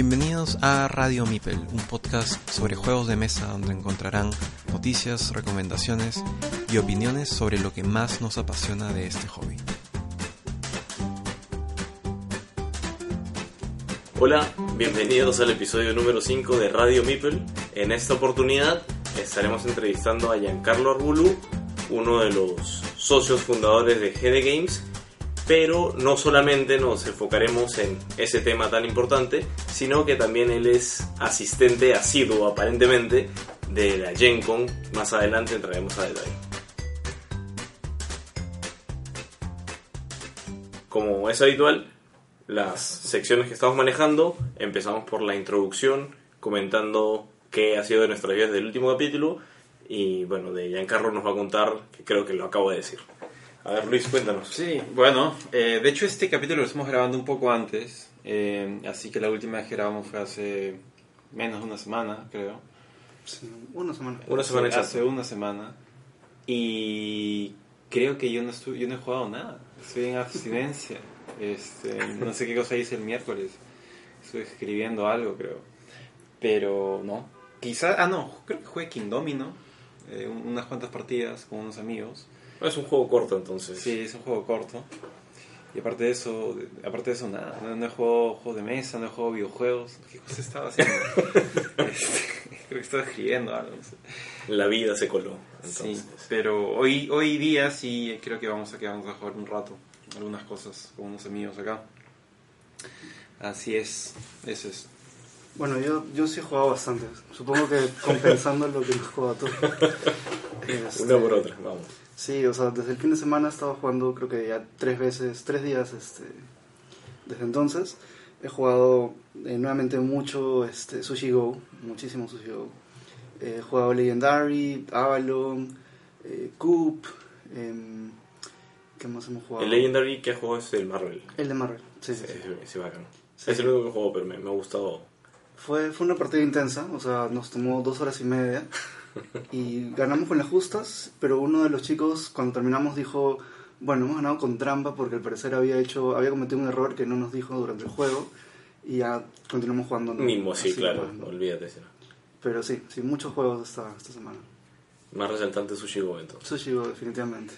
Bienvenidos a Radio Mipel, un podcast sobre juegos de mesa donde encontrarán noticias, recomendaciones y opiniones sobre lo que más nos apasiona de este hobby. Hola, bienvenidos al episodio número 5 de Radio Mipel. En esta oportunidad estaremos entrevistando a Giancarlo Arbulu, uno de los socios fundadores de GD Games pero no solamente nos enfocaremos en ese tema tan importante, sino que también él es asistente asiduo aparentemente de la Gen Con. Más adelante entraremos a detalle. Como es habitual, las secciones que estamos manejando, empezamos por la introducción, comentando qué ha sido de nuestras vidas del último capítulo, y bueno, de Giancarlo nos va a contar, que creo que lo acabo de decir. A ver, Luis, cuéntanos. Sí, bueno, eh, de hecho este capítulo lo estamos grabando un poco antes, eh, así que la última vez que grabamos fue hace menos de una semana, creo. Sí, una semana. Una semana hace, exacta. hace una semana. Y creo que yo no, estuve, yo no he jugado nada, estoy en abstinencia. Este, no sé qué cosa hice el miércoles, estuve escribiendo algo, creo. Pero no, quizá, ah no, creo que jugué King Domino, eh, unas cuantas partidas con unos amigos. Es un juego corto entonces. Sí, es un juego corto. Y aparte de eso, aparte de eso nada, no, no he jugado juegos de mesa, no he jugado videojuegos. ¿Qué cosa estaba haciendo? Este, creo que estaba escribiendo algo. no sé. La vida se coló. Sí, pero hoy, hoy día sí creo que vamos a quedarnos a jugar un rato. Algunas cosas con unos amigos acá. Así es, eso es. Bueno, yo, yo sí he jugado bastante. Supongo que compensando lo que no he jugado tú. Este, Una por otra, vamos. Sí, o sea, desde el fin de semana he estado jugando creo que ya tres veces, tres días este, desde entonces. He jugado eh, nuevamente mucho este, Sushi Go, muchísimo Sushi Go. He jugado Legendary, Avalon, eh, Coop. em, ¿Qué más hemos jugado? El Legendary que juego es el Marvel. El de Marvel, sí, sí. sí. Ese bacano. Sí. Es el único que juego, pero me, me ha gustado. Fue, fue una partida intensa, o sea, nos tomó dos horas y media y ganamos con las justas, pero uno de los chicos cuando terminamos dijo, bueno, hemos ganado con trampa porque al parecer había hecho, había cometido un error que no nos dijo durante el juego y ya continuamos jugando. ¿no? Mismo, sí, Así, claro. ¿no? Olvídate. sí. Pero sí, sí, muchos juegos esta, esta semana. Más resaltante Sushi Go entonces. Sushi Go, definitivamente.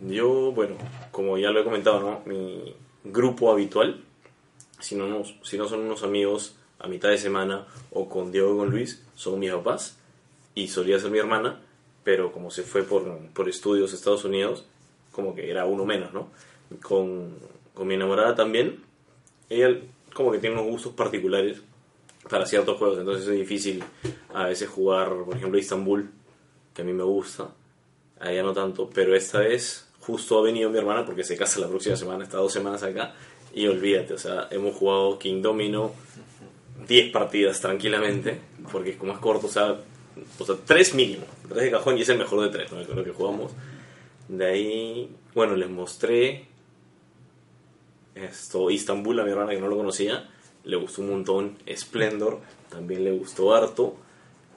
Yo, bueno, como ya lo he comentado, ¿no? Mi grupo habitual, si no, si no son unos amigos a mitad de semana o con Diego y con Luis, son mis papás y solía ser mi hermana, pero como se fue por, por estudios a Estados Unidos, como que era uno menos, ¿no? Con, con mi enamorada también, ella como que tiene unos gustos particulares para ciertos juegos, entonces es difícil a veces jugar, por ejemplo, Istanbul, que a mí me gusta, a ella no tanto, pero esta vez justo ha venido mi hermana porque se casa la próxima semana, está dos semanas acá, y olvídate, o sea, hemos jugado King Domino 10 partidas tranquilamente, porque como es corto, o sea, o sea, 3 mínimo, 3 de cajón y es el mejor de 3, ¿no? Lo que jugamos. De ahí, bueno, les mostré esto, Istanbul a mi hermana que no lo conocía, le gustó un montón, Splendor también le gustó harto.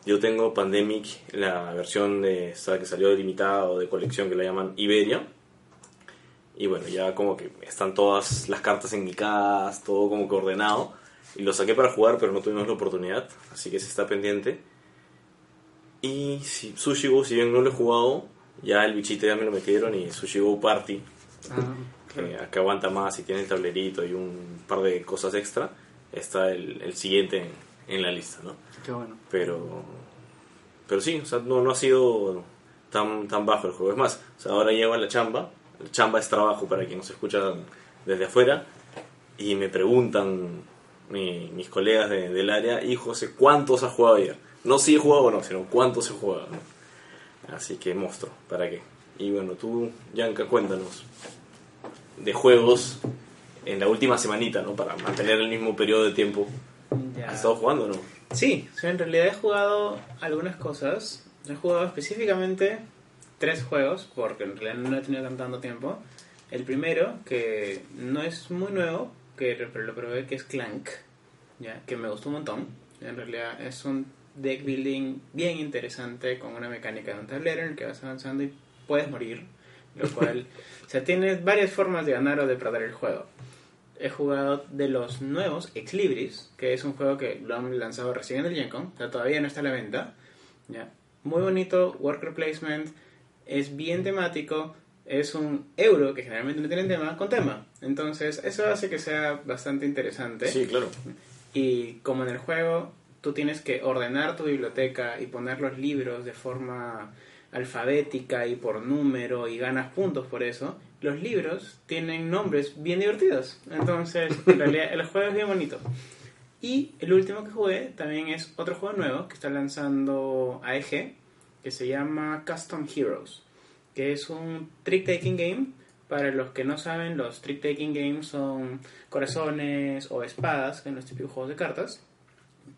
Yo tengo Pandemic, la versión de esta que salió limitada o de colección que la llaman Iberia. Y bueno, ya como que están todas las cartas casa, todo como que ordenado. Y lo saqué para jugar, pero no tuvimos la oportunidad, así que se está pendiente. Y si, Sushi Go, si bien no lo he jugado, ya el bichito ya me lo metieron y Sushi Go Party, Ah, que, que aguanta más y tiene el tablerito y un par de cosas extra, está el, el siguiente en, en la lista, ¿no? qué bueno. Pero, pero sí, o sea, no, no ha sido tan, tan bajo el juego. Es más, o sea, ahora llego a la chamba, la chamba es trabajo para quien nos escucha desde afuera, y me preguntan mi- mis colegas de- del área, y José, ¿cuántos has jugado ayer? No si he jugado o no, sino cuántos he jugado. ¿no? Así que monstruo, ¿para qué? Y bueno, tú, Yanka, cuéntanos de juegos en la última semanita, ¿no? Para mantener el mismo periodo de tiempo. Ya. ¿Has estado jugando o no? Sí, sí, en realidad he jugado algunas cosas. He jugado específicamente tres juegos, porque en realidad no he tenido tanto tiempo. El primero, que no es muy nuevo, que lo probé, que es Clank, ya que me gustó un montón. En realidad es un deck building bien interesante con una mecánica de un tablero en el que vas avanzando y puedes morir. Lo cual, o sea, tienes varias formas de ganar o de perder el juego. he jugado de los nuevos Ex Libris, que es un juego que lo han lanzado recién en el Gen Con, o sea, todavía no está a la venta. ¿ya? Muy bonito, worker placement, es bien temático, es un euro que generalmente no tiene tema con tema. Entonces, eso hace que sea bastante interesante. Sí, claro. Y como en el juego tú tienes que ordenar tu biblioteca y poner los libros de forma alfabética y por número y ganas puntos por eso, los libros tienen nombres bien divertidos. Entonces, en realidad el juego es bien bonito. Y el último que jugué también es otro juego nuevo que está lanzando AEG, que se llama Custom Heroes, que es un trick-taking game. Para los que no saben, los trick-taking games son corazones o espadas en los típicos juegos de cartas.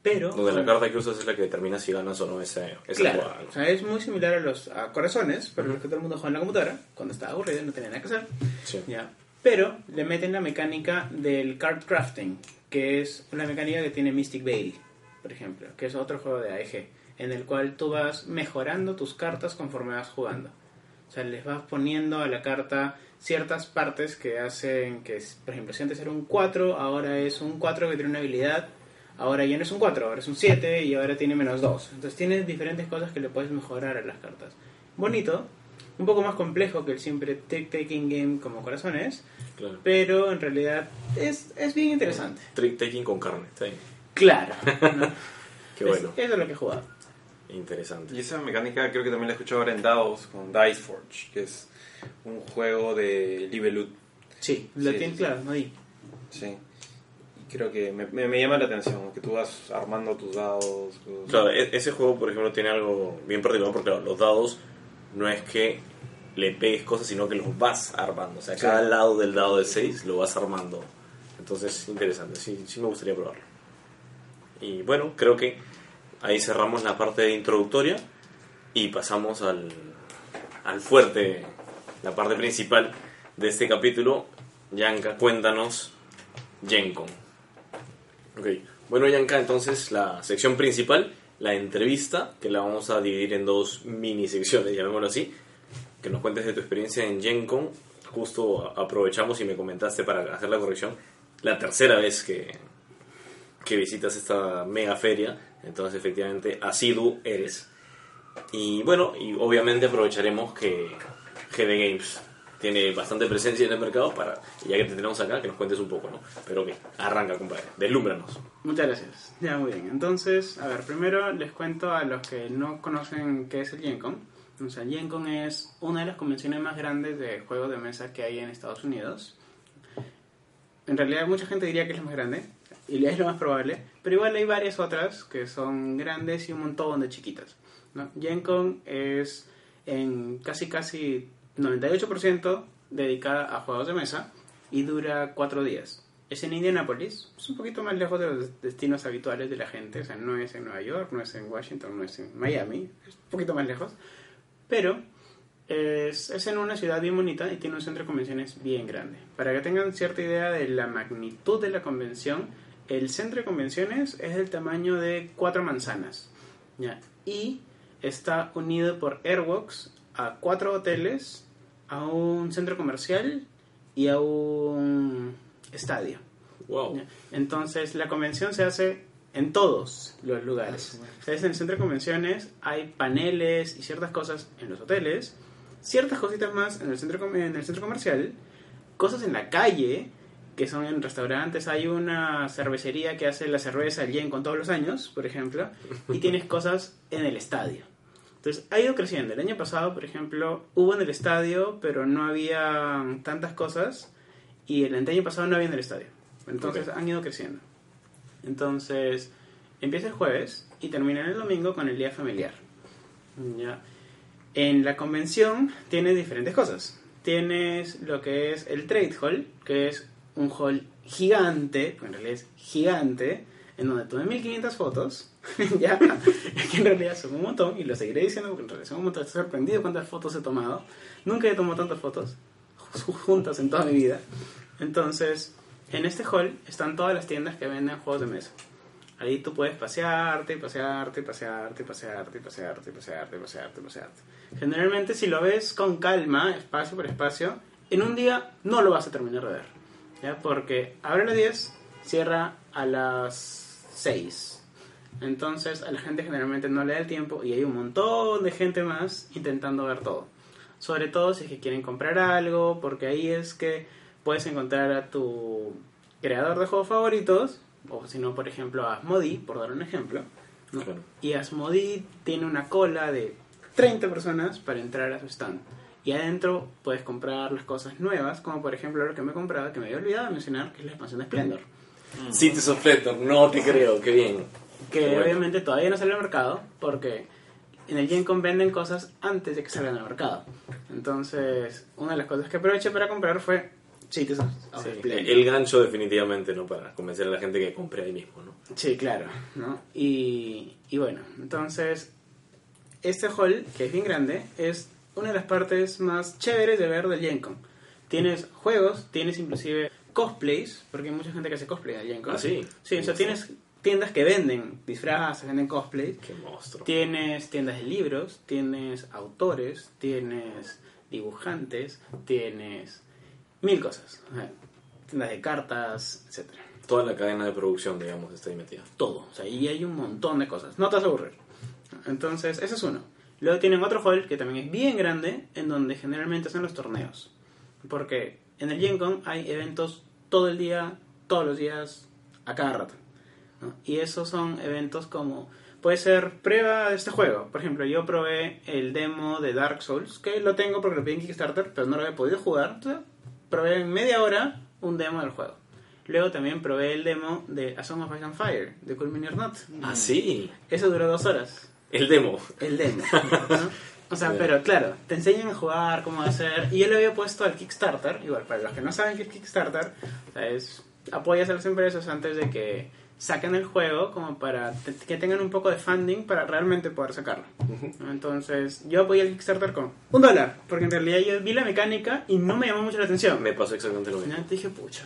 Pero Donde la carta que usas es la que determina si ganas o no ese, esa Claro, jugada. ¿no? o sea, es muy similar a los a corazones, pero los que todo el mundo juega en la computadora, cuando estaba aburrido no tenía nada que hacer. Sí. Ya. Pero le meten la mecánica del card crafting, que es una mecánica que tiene Mystic Veil, por ejemplo, que es otro juego de AEG, en el cual tú vas mejorando tus cartas conforme vas jugando. O sea, les vas poniendo a la carta ciertas partes que hacen que, por ejemplo, si antes era un 4, ahora es un 4 que tiene una habilidad, ahora ya no es un 4, ahora es un 7 y ahora tiene menos 2. Entonces tienes diferentes cosas que le puedes mejorar a las cartas. Bonito, un poco más complejo que el siempre trick-taking game como corazones, Claro. pero en realidad es, es bien interesante. Trick taking con carne. Está bien. Claro. ¿no? Qué Es- bueno. eso es lo que he jugado. Interesante. Y esa mecánica creo que también la he escuchado ahora en Dados con Dice Forge, que es un juego de Libelut. Sí, lo Sí, tiene sí, claro, no di. Sí. Creo que me, me- me llama la atención, que tú vas armando tus dados. tus- Claro, e- ese juego, por ejemplo, tiene algo bien particular porque claro, los dados no es que le pegues cosas, sino que los vas armando. O sea, Sí. cada lado del dado de 6 lo vas armando. Entonces, interesante. Sí, sí me gustaría probarlo. Y bueno, creo que ahí cerramos la parte introductoria y pasamos al, al fuerte, la parte principal de este capítulo. Yanka, cuéntanos GenCon. Ok, bueno Yanka, entonces la sección principal, la entrevista, que la vamos a dividir en dos mini secciones, llamémoslo así, que nos cuentes de tu experiencia en GenCon. Justo aprovechamos y me comentaste para hacer la corrección, la tercera vez que, que visitas esta mega feria, entonces efectivamente asidu eres. Y bueno, y obviamente aprovecharemos que GD Games tiene bastante presencia en el mercado para, ya que te tenemos acá, que nos cuentes un poco, ¿no? Pero que arranca, compadre, deslúmbranos. Muchas gracias. Ya, muy bien. Entonces, a ver, primero les cuento a los que no conocen qué es el Gen Con. O sea, Gen es una de las convenciones más grandes de juegos de mesa que hay en Estados Unidos. En realidad, mucha gente diría que es la más grande, y es lo más probable, pero igual hay varias otras que son grandes y un montón de chiquitas. ¿no? Gen Con es en casi casi 98% dedicada a juegos de mesa y dura cuatro días. Es en Indianapolis, es un poquito más lejos de los destinos habituales de la gente, o sea, no es en Nueva York, no es en Washington, no es en Miami, es un poquito más lejos, pero es, es en una ciudad bien bonita y tiene un centro de convenciones bien grande. Para que tengan cierta idea de la magnitud de la convención, el centro de convenciones es del tamaño de cuatro manzanas, ¿ya? y está unido por Airwalks a cuatro hoteles, a un centro comercial y a un estadio. Wow. ¿ya? Entonces la convención se hace en todos los lugares. O sea, es en el centro de convenciones, hay paneles y ciertas cosas en los hoteles, ciertas cositas más en el centro, com- en el centro comercial, cosas en la calle, que son en restaurantes. Hay una cervecería que hace la cerveza el Yen con todos los años, por ejemplo, y tienes cosas en el estadio. Entonces ha ido creciendo. El año pasado, por ejemplo, hubo en el estadio, pero no había tantas cosas, y el año pasado no había en el estadio. Entonces Ok. han ido creciendo. Entonces, empieza el jueves y termina el domingo con el día familiar. Ya. En la convención tienes diferentes cosas. Tienes lo que es el Trade Hall, que es un hall gigante, en realidad es gigante, en donde tuve 1500 fotos. ya, que en realidad son un montón, y lo seguiré diciendo porque en realidad son un montón. Estoy sorprendido cuántas fotos he tomado. Nunca he tomado tantas fotos ju- juntas en toda mi vida. Entonces, en este hall están todas las tiendas que venden juegos de mesa. Ahí tú puedes pasearte, y pasearte, y pasearte, y pasearte, y pasearte, y pasearte, y pasearte, y pasearte. Generalmente, si lo ves con calma, espacio por espacio, en un día no lo vas a terminar de ver. ¿Ya? Porque abre a las 10, cierra a las 6. Entonces a la gente generalmente no le da el tiempo y hay un montón de gente más intentando ver todo. Sobre todo si es que quieren comprar algo, porque ahí es que puedes encontrar a tu creador de juegos favoritos, o si no, por ejemplo, a Asmodee, por dar un ejemplo. Claro. Y Asmodee tiene una cola de 30 personas para entrar a su stand. Y adentro puedes comprar las cosas nuevas, como por ejemplo lo que me he comprado, que me había olvidado de mencionar, que es la expansión de Splendor. Cities of Splendor, no te creo, qué bien. Que Qué bueno. obviamente todavía no sale al mercado, porque en el Gen Con venden cosas antes de que salgan al mercado. Entonces, una de las cosas que aproveché para comprar fue Cities of, Sí, Splendor. el gancho definitivamente, ¿no? Para convencer a la gente que compre ahí mismo, ¿no? Sí, claro, ¿no? Y, y bueno, entonces, este hall, que es bien grande, es una de las partes más chéveres de ver del Gen Con. Tienes juegos, tienes inclusive cosplays, porque hay mucha gente que hace cosplay del Gen Con. Ah, sí. Sí, o sea, tienes tiendas que venden disfraces, venden cosplays. Qué monstruo. Tienes tiendas de libros, tienes autores, tienes dibujantes, tienes mil cosas. Tiendas de cartas, etcétera Toda la cadena de producción, digamos, está ahí metida. todo. O sea, y hay un montón de cosas. No te vas a aburrir. Entonces, ese es uno. Luego tienen otro hall que también es bien grande, en donde generalmente hacen los torneos. Porque en el Gen Con hay eventos todo el día, todos los días, a cada rato. ¿no? Y esos son eventos como... Puede ser prueba de este juego. Por ejemplo, yo probé el demo de Dark Souls, que lo tengo porque lo pedí en Kickstarter, pero no lo había podido jugar. Entonces, probé en media hora un demo del juego. Luego también probé el demo de A Song of Ice and Fire, de Cool Mini Not. Ah, sí. Eso duró dos horas, El demo. el demo. ¿no? O sea, Sí. pero claro, te enseñan a jugar, cómo hacer. Y yo le había puesto al Kickstarter, igual, para los que no saben qué es Kickstarter, o sea, es apoyas a las empresas antes de que saquen el juego, como para que tengan un poco de funding para realmente poder sacarlo. ¿no? Entonces, yo apoyé el Kickstarter con un dólar, porque en realidad yo vi la mecánica y no me llamó mucho la atención. Me pasó exactamente lo mismo. Final dije, pucha.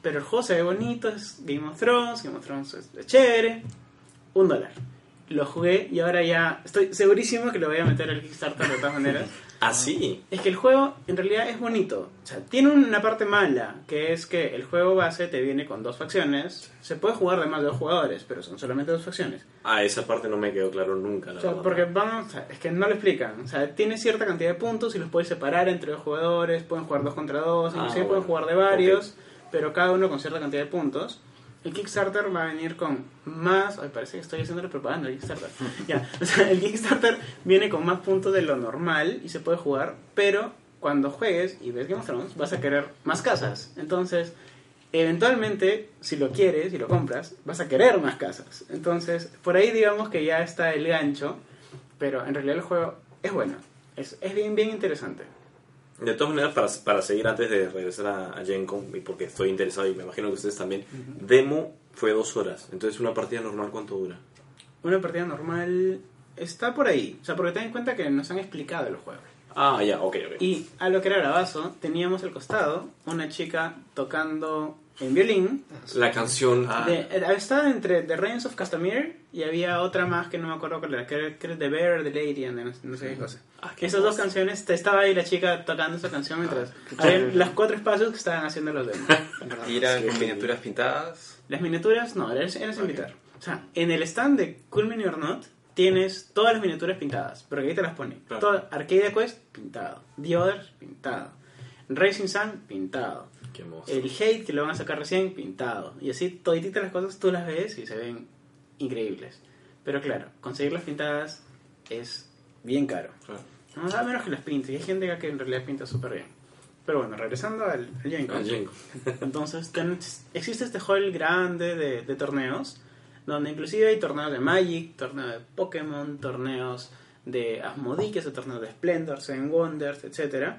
Pero el juego se ve bonito, es Game of Thrones, Game of Thrones es, es chévere. Un dólar. Lo jugué y ahora ya estoy segurísimo que lo voy a meter al Kickstarter de todas maneras. Ah, sí. Es que el juego en realidad es bonito. O sea, tiene una parte mala, que es que el juego base te viene con dos facciones. Se puede jugar de más de dos jugadores, pero son solamente dos facciones. Ah, esa parte no me quedó claro nunca, la O sea, verdad. porque vamos, es que no lo explican. O sea, tiene cierta cantidad de puntos y los puedes separar entre dos jugadores, pueden jugar dos contra dos, Ah, inclusive bueno. pueden jugar de varios, pero cada uno con cierta cantidad de puntos. El Kickstarter va a venir con más. Ay, parece que estoy haciendo la propaganda del Kickstarter. ya, o sea, el Kickstarter viene con más puntos de lo normal y se puede jugar, pero cuando juegues y ves Game of Thrones vas a querer más casas. Entonces, eventualmente, si lo quieres y lo compras, vas a querer más casas. Entonces, por ahí digamos que ya está el gancho, pero en realidad el juego es bueno. Es, es bien, bien interesante. De todas maneras, para, para seguir antes de regresar a, a Gen Con, y porque estoy interesado y me imagino que ustedes también, demo fue dos horas. Entonces, una partida normal, ¿cuánto dura? Una partida normal está por ahí. O sea, porque ten en cuenta que nos han explicado el juego. Ah, ya, ok, ok. Y a lo que era Bravazo, teníamos al costado una chica tocando en violín. La canción. Ah. De, eh, estaba entre The Reigns of Castamere y había otra más que no me acuerdo cuál era, que era, The Bear, The Lady, and no, no sé qué cosa. Ah, qué Esas dos cosa. canciones, estaba ahí la chica tocando esa canción mientras Ah, habían las cuatro espacios que estaban haciendo los demos. Y era Sí, miniaturas pintadas. Las miniaturas, no, eres, eres invitar. O sea, en el stand de Cool Mini or Not tienes todas las miniaturas pintadas, porque ahí te las pone. Claro. Todo, Arcadia Quest, pintado. The Others, pintado. Racing Sun, pintado. Qué. El Hate, que lo van a sacar recién, pintado. Y así, todititas las cosas tú las ves y se ven increíbles. Pero claro, conseguir las pintadas es bien caro. Claro. No, a menos que las pintes. Y hay gente que en realidad pinta súper bien. Pero bueno, regresando al, al. Ah, Gen Con. Entonces, ten- existe este hall grande de, de torneos, donde inclusive hay torneos de Magic, torneos de Pokémon, torneos de Asmodee, que es el torneo de Splendor, Seven Wonders, etc.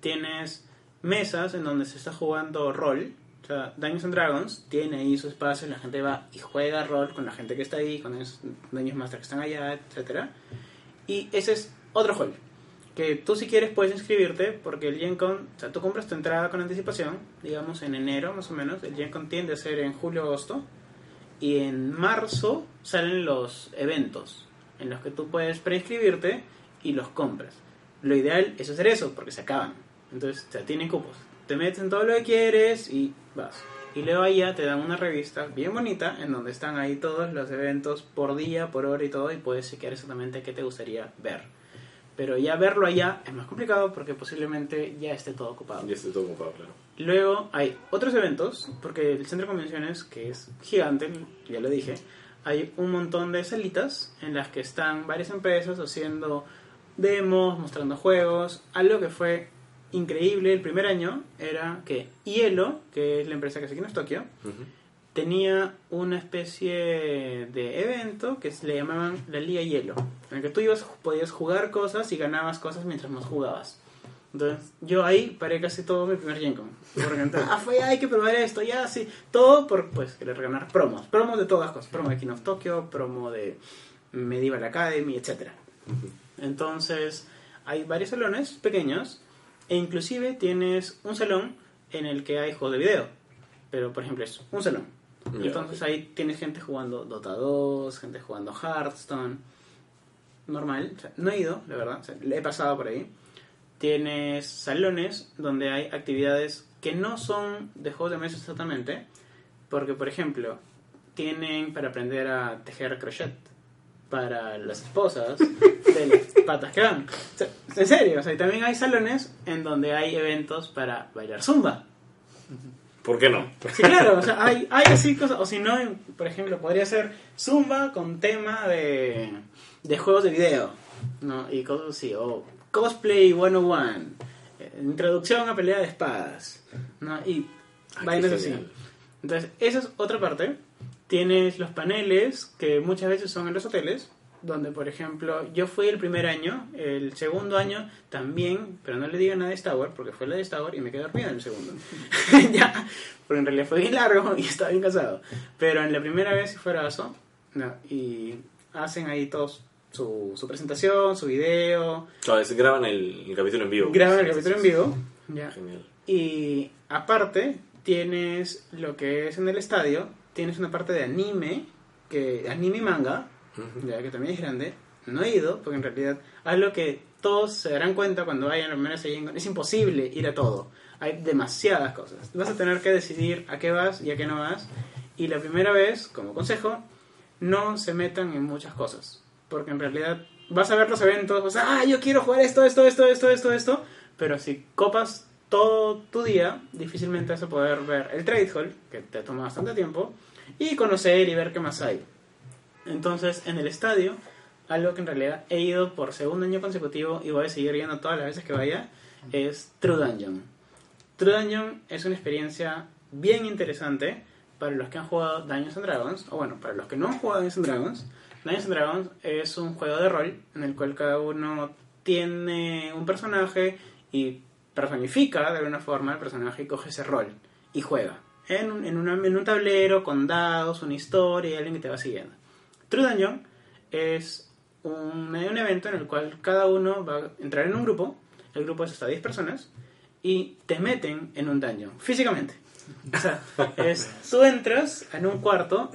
Tienes mesas en donde se está jugando rol. O sea, Dungeons and Dragons tiene ahí su espacio, la gente va y juega rol con la gente que está ahí, con esos Dungeons Master que están allá, etc. Y ese es otro hall. Que tú si quieres puedes inscribirte porque el Gen Con, o sea, tú compras tu entrada con anticipación, digamos en enero más o menos, el Gen Con tiende a ser en julio-agosto, y en marzo salen los eventos en los que tú puedes preinscribirte y los compras. Lo ideal es hacer eso porque se acaban. Entonces, o sea, tienen cupos. te metes en todo lo que quieres y vas. Y luego allá te dan una revista bien bonita en donde están ahí todos los eventos por día, por hora y todo y puedes chequear exactamente qué te gustaría ver. Pero ya verlo allá es más complicado porque posiblemente ya esté todo ocupado. Ya estoy todo ocupado, claro. Luego hay otros eventos, porque el centro de convenciones, que es gigante, ya lo dije, hay un montón de salitas en las que están varias empresas haciendo demos, mostrando juegos. Algo que fue increíble el primer año era que Hielo, que es la empresa que se aquí en Tokio, Ujú. tenía una especie de evento que se le llamaban la Liga Hielo, en el que tú ibas, podías jugar cosas y ganabas cosas mientras más jugabas. Entonces, yo ahí paré casi todo mi primer Gen Con. Porque entonces, ah, fue, hay que probar esto, ya, sí. Todo por, pues, querer ganar promos. Promos de todas las cosas. Promo de King of Tokyo, promo de Medieval Academy, etc. Entonces, hay varios salones pequeños e inclusive tienes un salón en el que hay juegos de video. Pero, por ejemplo, es un salón. Entonces ahí tienes gente jugando Dota 2, gente jugando Hearthstone. Normal. O sea, no he ido, la verdad. O sea, le he pasado por ahí. Tienes salones donde hay actividades que no son de juegos de mesa exactamente. Porque, por ejemplo, tienen para aprender a tejer crochet para las esposas de las patas que van. O sea, en serio, o sea, y también hay salones en donde hay eventos para bailar zumba. ¿Por qué no? Sí, claro, o sea, hay, hay así cosas, o si no, por ejemplo, podría ser Zumba con tema de, de juegos de video, ¿no? Y cosas así, o Cosplay 101, eh, introducción a pelea de espadas, ¿no? Y Ah, vainas así. Entonces, esa es otra parte. Tienes los paneles, que muchas veces son en los hoteles, donde, por ejemplo, yo fui el primer año, el segundo año también, pero no le digan nada de Star Wars, porque fue la de Star Wars y me quedé dormido en el segundo. ya, porque en realidad fue bien largo y estaba bien cansado. Pero en la primera vez sí fue eso, no, y hacen ahí todos su, su presentación, su video, Claro, es- graban el, el capítulo en vivo. graban el capítulo en vivo. Ya. Genial. Y aparte, tienes lo que es en el estadio, tienes una parte de anime, que anime y manga, Ujú. ya que también es grande. No he ido, porque en realidad algo que todos se darán cuenta cuando vayan a la primera Gen Con, es imposible ir a todo. Hay demasiadas cosas. Vas a tener que decidir a qué vas y a qué no vas. Y la primera vez, como consejo, no se metan en muchas cosas. Porque en realidad vas a ver los eventos, vas a, ah, yo quiero jugar esto, esto, esto, esto, esto, esto. Pero si copas todo tu día, difícilmente vas a poder ver el trade hall, que te toma bastante tiempo, y conocer y ver qué más hay. Entonces, en el estadio, algo que en realidad he ido por segundo año consecutivo y voy a seguir yendo todas las veces que vaya, es True Dungeon. True Dungeon es una experiencia bien interesante para los que han jugado Dungeons and Dragons, o bueno, para los que no han jugado Dungeons and Dragons. Dungeons and Dragons es un juego de rol en el cual cada uno tiene un personaje y personifica de alguna forma el personaje y coge ese rol y juega. En un, en, una- en un tablero con dados, una historia y alguien que te va siguiendo. True Dungeon es un, un evento en el cual cada uno va a entrar en un grupo, el grupo es hasta 10 personas, y te meten en un dungeon, físicamente. O sea, es, tú entras en un cuarto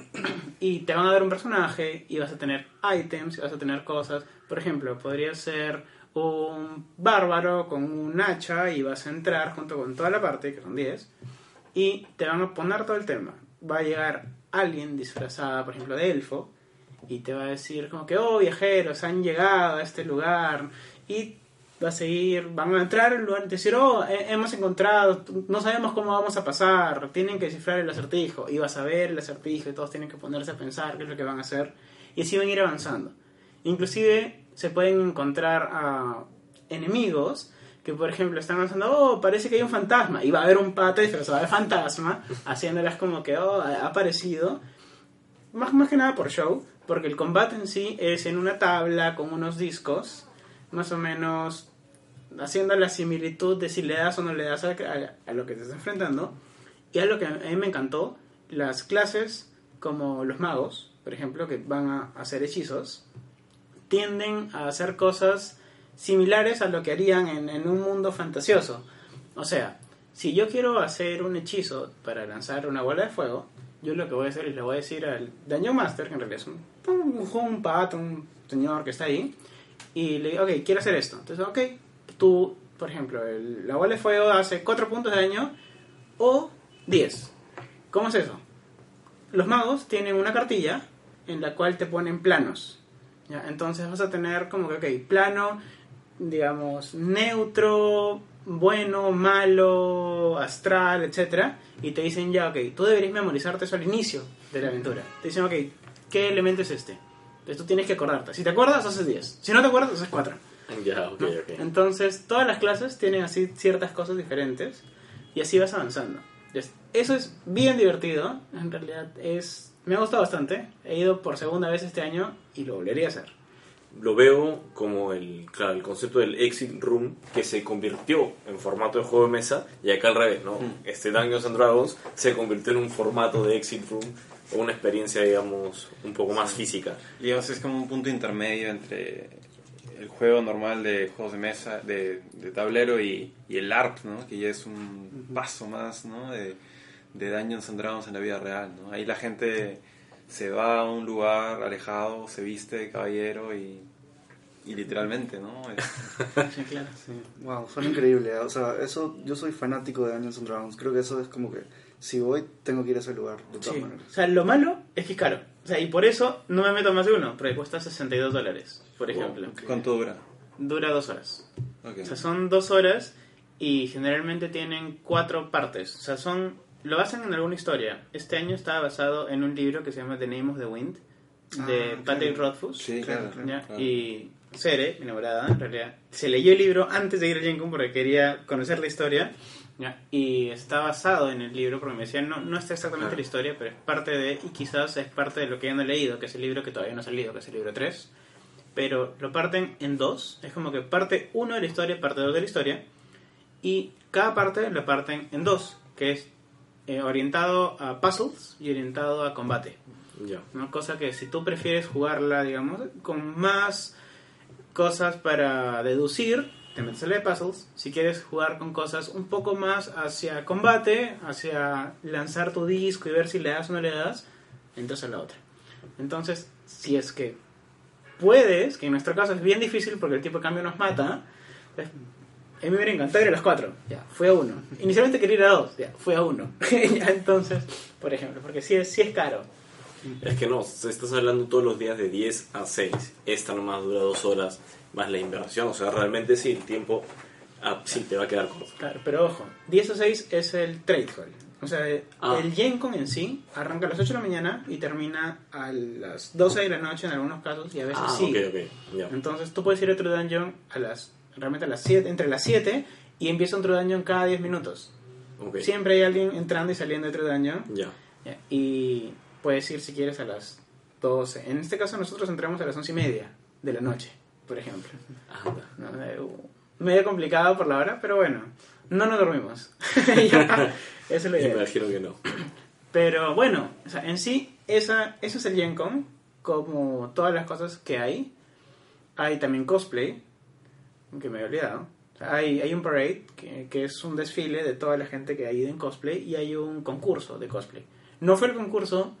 y te van a dar un personaje y vas a tener items, y vas a tener cosas. Por ejemplo, podría ser un bárbaro con un hacha y vas a entrar junto con toda la parte, que son 10, y te van a poner todo el tema. Va a llegar alguien disfrazada, por ejemplo, de elfo, y te va a decir como que, oh, viajeros, han llegado a este lugar, y va a seguir, van a entrar al lugar y decir, oh, he- hemos encontrado, no sabemos cómo vamos a pasar, tienen que descifrar el acertijo, y vas a ver el acertijo y todos tienen que ponerse a pensar qué es lo que van a hacer, y así van a ir avanzando. Inclusive se pueden encontrar enemigos que por ejemplo están avanzando, oh, parece que hay un fantasma, y va a haber un pata disfrazado de fantasma, haciéndolas como que, oh, ha aparecido, más, más que nada por show, porque el combate en sí es en una tabla con unos discos, más o menos haciendo la similitud de si le das o no le das a, lo que te estás enfrentando. Y algo que a mí me encantó, las clases como los magos, por ejemplo, que van a hacer hechizos, tienden a hacer cosas similares a lo que harían en, un mundo fantasioso. O sea, si yo quiero hacer un hechizo para lanzar una bola de fuego, yo lo que voy a hacer es le voy a decir al Dungeon Master, que en realidad es un, un, un pato, un señor que está ahí, y le digo, ok, quiero hacer esto. Entonces, ok, tú por ejemplo, la bola de fuego hace 4 puntos de daño o 10. ¿Cómo es eso? Los magos tienen una cartilla en la cual te ponen planos. ¿Ya? Entonces vas a tener como que, ok, plano, digamos, neutro, bueno, malo, astral, etcétera, y te dicen ya, ok, tú deberías memorizarte eso al inicio de la aventura. Te dicen, ok, ¿qué elemento es este? Entonces tú tienes que acordarte. Si te acuerdas, haces 10. Si no te acuerdas, haces 4. Ya, ok, ¿no? ok. Entonces, todas las clases tienen así ciertas cosas diferentes y así vas avanzando. Entonces, eso es bien divertido. En realidad, es me ha gustado bastante. He ido por segunda vez este año y lo volvería a hacer. Lo veo como el, claro, el concepto del Exit Room que se convirtió en formato de juego de mesa y acá al revés, ¿no? Este Dungeons and Dragons se convirtió en un formato de Exit Room o una experiencia, digamos, un poco más física. Digamos, es como un punto intermedio entre el juego normal de juegos de mesa, de, de tablero y, y el LARP, ¿no? Que ya es un paso más, ¿no? De, de Dungeons and Dragons en la vida real, ¿no? Ahí la gente se va a un lugar alejado, se viste de caballero y, y literalmente, ¿no? Es- Sí, claro. Sí, wow, suena increíble. ¿eh? O sea, eso, yo soy fanático de Dungeons and Dragons. Creo que eso es como que si voy, tengo que ir a ese lugar, de todas Sí. maneras. O sea, lo malo es que es caro. O sea, y por eso no me meto más de uno, porque cuesta 62 dólares, por ejemplo. ¿Cuánto dura? Dura dos horas. Ok. O sea, son dos horas y generalmente tienen cuatro partes. O sea, son lo hacen en alguna historia. Este año estaba basado en un libro que se llama The Name of the Wind de Ah, Patrick claro. Rothfuss. Sí, Claro, claro. claro. ¿ya? claro. Y Sere, mi enamorada, en realidad, se leyó el libro antes de ir a Con porque quería conocer la historia. ¿ya? Y está basado en el libro porque me decían, no, no está exactamente Claro. la historia, pero es parte de, y quizás es parte de lo que ya no he leído, que es el libro que todavía no ha salido, que es el libro 3. Pero lo parten en dos, es como que parte 1 de la historia, parte 2 de la historia, y cada parte lo parten en dos, que es eh, orientado a puzzles y orientado a combate. Ya. ¿no? Cosa que si tú prefieres jugarla, digamos, con más cosas para deducir, te metes a la de puzzles. Si quieres jugar con cosas un poco más hacia combate, hacia lanzar tu disco y ver si le das o no le das, entras a la otra. Entonces, si es que puedes, que en nuestro caso es bien difícil porque el tipo de cambio nos mata, pues, a mí me hubiera encantado ir a los cuatro, ya, fui a uno. Inicialmente quería ir a dos, ya, fui a uno. Ya, entonces, por ejemplo, porque sí es, sí es caro. Es que no, estás hablando todos los días de 10 a 6. Esta nomás dura dos horas, más la inversión. O sea, realmente sí, el tiempo ah, sí te va a quedar corto. Claro, pero ojo, 10 a 6 es el trade hall. O sea, Ah. el Gen Con en sí arranca a las 8 de la mañana y termina a las 12 de la noche en algunos casos y a veces Ah, sí. ok, ok. Ya. Entonces tú puedes ir a otro dungeon a las, realmente a las 7, entre las 7 y empieza otro dungeon cada 10 minutos. Ok. Siempre hay alguien entrando y saliendo de otro dungeon Ya. ya, y puedes ir si quieres a las 12. En este caso nosotros entramos a las 11 y media de la noche, por ejemplo. Anda. ¿no? Eh, medio complicado por la hora, pero bueno, no nos dormimos. Ya, Eso es lo ideal. imagino que no. Pero bueno, o sea, en sí, esa, eso es el Gen Con, como todas las cosas que hay. Hay también cosplay, que me había olvidado. O sea, hay, hay un parade, que, que es un desfile de toda la gente que ha ido en cosplay, y hay un concurso de cosplay. No fue el concurso,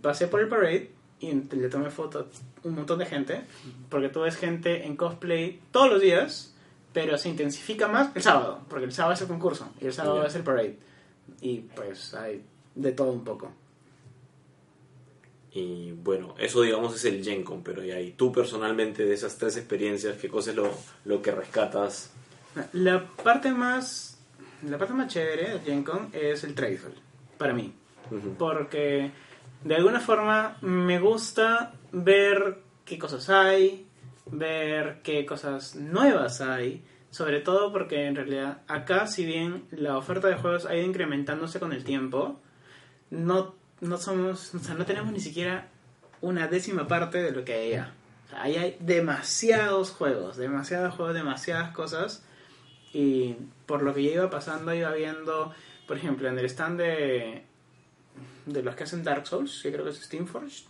pasé por el parade y le tomé foto a un montón de gente, porque tú ves gente en cosplay todos los días, pero se intensifica más el sábado, porque el sábado es el concurso y el sábado Ya. es el parade. Y pues hay de todo un poco. Y bueno, eso digamos es el Gen Con, pero y ahí tú personalmente de esas tres experiencias, ¿qué cosa es lo, lo que rescatas? La parte más la parte más chévere de Gen Con es el trade hall, para mí. Porque de alguna forma me gusta ver qué cosas hay, ver qué cosas nuevas hay, sobre todo porque en realidad acá si bien la oferta de juegos ha ido incrementándose con el tiempo, no, no somos, o sea, no tenemos ni siquiera una décima parte de lo que hay allá. O sea, ahí hay demasiados juegos, demasiados juegos, demasiadas cosas. Y por lo que yo iba pasando, iba viendo, por ejemplo, en el stand de, de los que hacen Dark Souls, que creo que es Steamforged,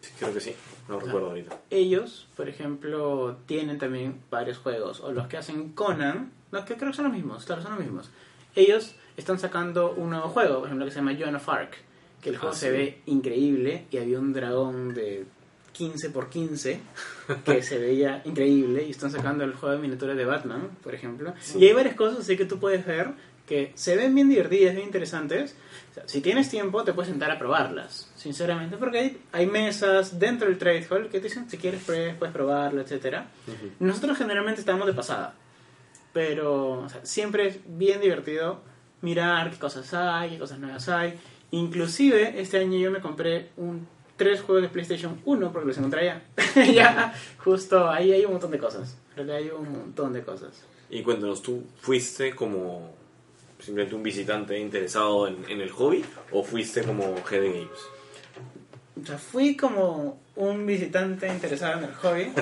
Sí, creo que sí, no recuerdo ahorita. ellos, por ejemplo, tienen también varios juegos. O los que hacen Conan, no, que creo que son los mismos, claro, son los mismos. Ellos están sacando un nuevo juego, por ejemplo, que se llama Joan of Arc, que el juego Ah, se sí. ve increíble y había un dragón de 15x15 que se veía increíble y están sacando el juego de miniaturas de Batman, por ejemplo. Y hay varias cosas así que tú puedes ver que se ven bien divertidas, bien interesantes. O sea, si tienes tiempo, te puedes sentar a probarlas, sinceramente, porque hay, hay mesas dentro del trade hall que te dicen si quieres puedes probarlo, etcétera. Nosotros generalmente estamos de pasada, pero o sea, siempre es bien divertido mirar qué cosas hay, qué cosas nuevas hay. Inclusive este año yo me compré un tres juegos de PlayStation 1 porque los encontré allá. ya, justo ahí hay un montón de cosas. En realidad hay un montón de cosas. Y cuéntanos, ¿tú fuiste como simplemente un visitante interesado en, en el hobby o fuiste como head de games? O sea, fui como un visitante interesado en el hobby,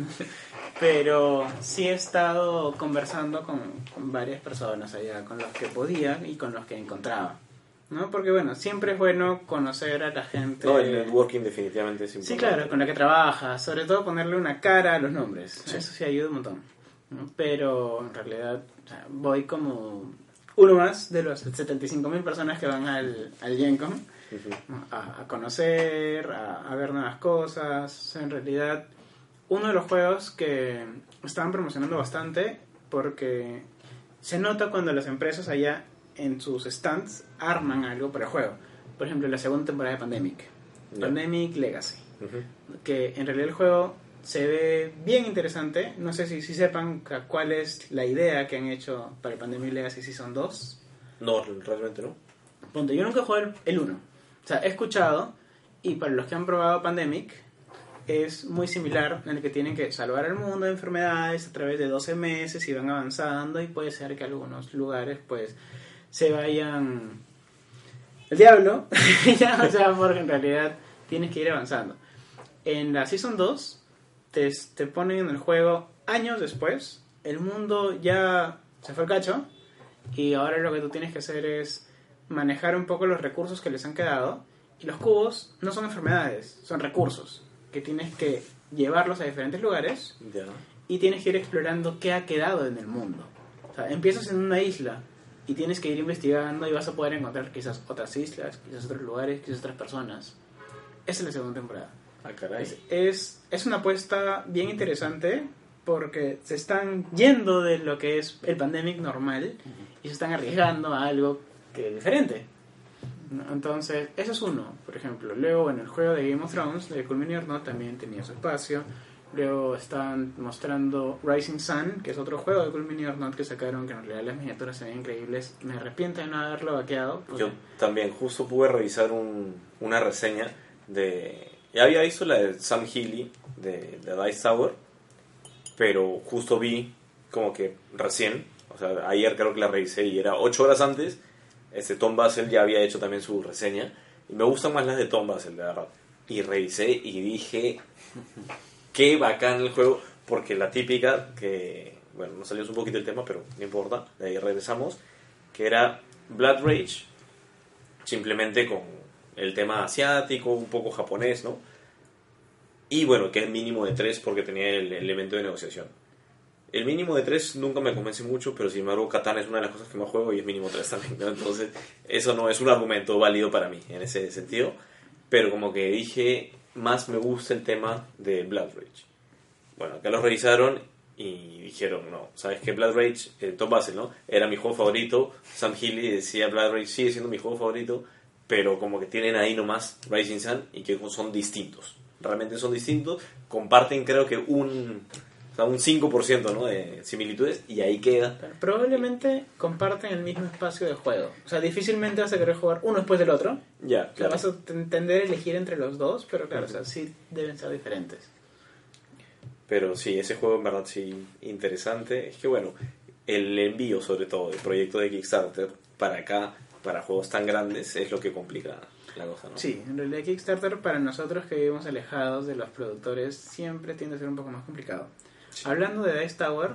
pero sí he estado conversando con, con varias personas allá, con los que podía y con los que encontraba. ¿No? Porque bueno, siempre es bueno conocer a la gente. No, el networking definitivamente es Sí, importante. claro, con la que trabajas, sobre todo ponerle una cara a los nombres. Sí. Eso sí ayuda un montón. ¿no? Pero en realidad o sea, voy como uno más de los 75.000 personas que van al, al Gen Con, Ujú. ¿no? a, a conocer, a, a ver nuevas cosas. En realidad, uno de los juegos que estaban promocionando bastante porque se nota cuando las empresas allá en sus stands arman algo para el juego. Por ejemplo, la segunda temporada de Pandemic. Ya. Pandemic Legacy. Ujú. Que en realidad el juego se ve bien interesante. No sé si, si sepan cuál es la idea que han hecho para el Pandemic Legacy Season 2. No, realmente no. Ponte, yo nunca jugué el 1. O sea, he escuchado y para los que han probado Pandemic es muy similar en el que tienen que salvar al mundo de enfermedades a través de 12 meses y van avanzando y puede ser que algunos lugares pues se vayan el diablo, ya, o sea, porque en realidad tienes que ir avanzando. En la Season 2 te, te ponen en el juego años después, el mundo ya se fue al cacho y ahora lo que tú tienes que hacer es manejar un poco los recursos que les han quedado y los cubos no son enfermedades, son recursos que tienes que llevarlos a diferentes lugares y tienes que ir explorando qué ha quedado en el mundo. O sea, empiezas en una isla y tienes que ir investigando y vas a poder encontrar quizás otras islas, quizás otros lugares, quizás otras personas. Esa es la segunda temporada. Ah, caray. Es, es, es una apuesta bien interesante porque se están yendo de lo que es el pandemic normal y se están arriesgando a algo que es diferente. ¿no? Entonces, eso es uno, por ejemplo. Luego, en el juego de Game of Thrones, de or Not, también tenía su espacio. Luego están mostrando Rising Sun, que es otro juego de Cool Mini Not que sacaron, que en realidad las miniaturas se ven increíbles. Me arrepiento de no haberlo vaqueado. Yo también justo pude revisar un- una reseña de... Ya había visto la de Sam Healy de, de Dice Tower, pero justo vi como que recién, o sea, ayer creo que la revisé y era 8 horas antes, este Tom Basel ya había hecho también su reseña y me gustan más las de Tom Basel, de verdad. Y revisé y dije, qué bacán el juego, porque la típica que, bueno, nos salió un poquito el tema, pero no importa, de ahí regresamos, que era Blood Rage, simplemente con el tema asiático, un poco japonés, ¿no? Y bueno, que es mínimo de 3 porque tenía el elemento de negociación. El mínimo de 3 nunca me convence mucho, pero sin embargo Catán es una de las cosas que más juego y es mínimo 3 también, ¿no? Entonces, eso no es un argumento válido para mí en ese sentido. Pero como que dije, más me gusta el tema de Blood Rage. Bueno, acá lo revisaron y dijeron, no, ¿sabes qué? Blood Rage, eh, Tom Basel, ¿no? Era mi juego favorito. Sam Healy decía, Blood Rage sigue siendo mi juego favorito, pero como que tienen ahí nomás Rising Sun y que son distintos. Realmente son distintos. Comparten creo que un, o sea, un 5% ¿no? de similitudes y ahí queda. Pero Probablemente comparten el mismo espacio de juego. O sea, difícilmente vas a querer jugar uno después del otro. Ya, O sea, claro. vas a ten- tender a elegir entre los dos, pero claro, o sea, sí deben ser diferentes. Pero sí, ese juego en verdad sí interesante. Es que bueno, el envío sobre todo del proyecto de Kickstarter para acá, para juegos tan grandes, es lo que complica la cosa, ¿no? Sí, en realidad Kickstarter para nosotros que vivimos alejados de los productores siempre tiende a ser un poco más complicado. Hablando de Dice Tower,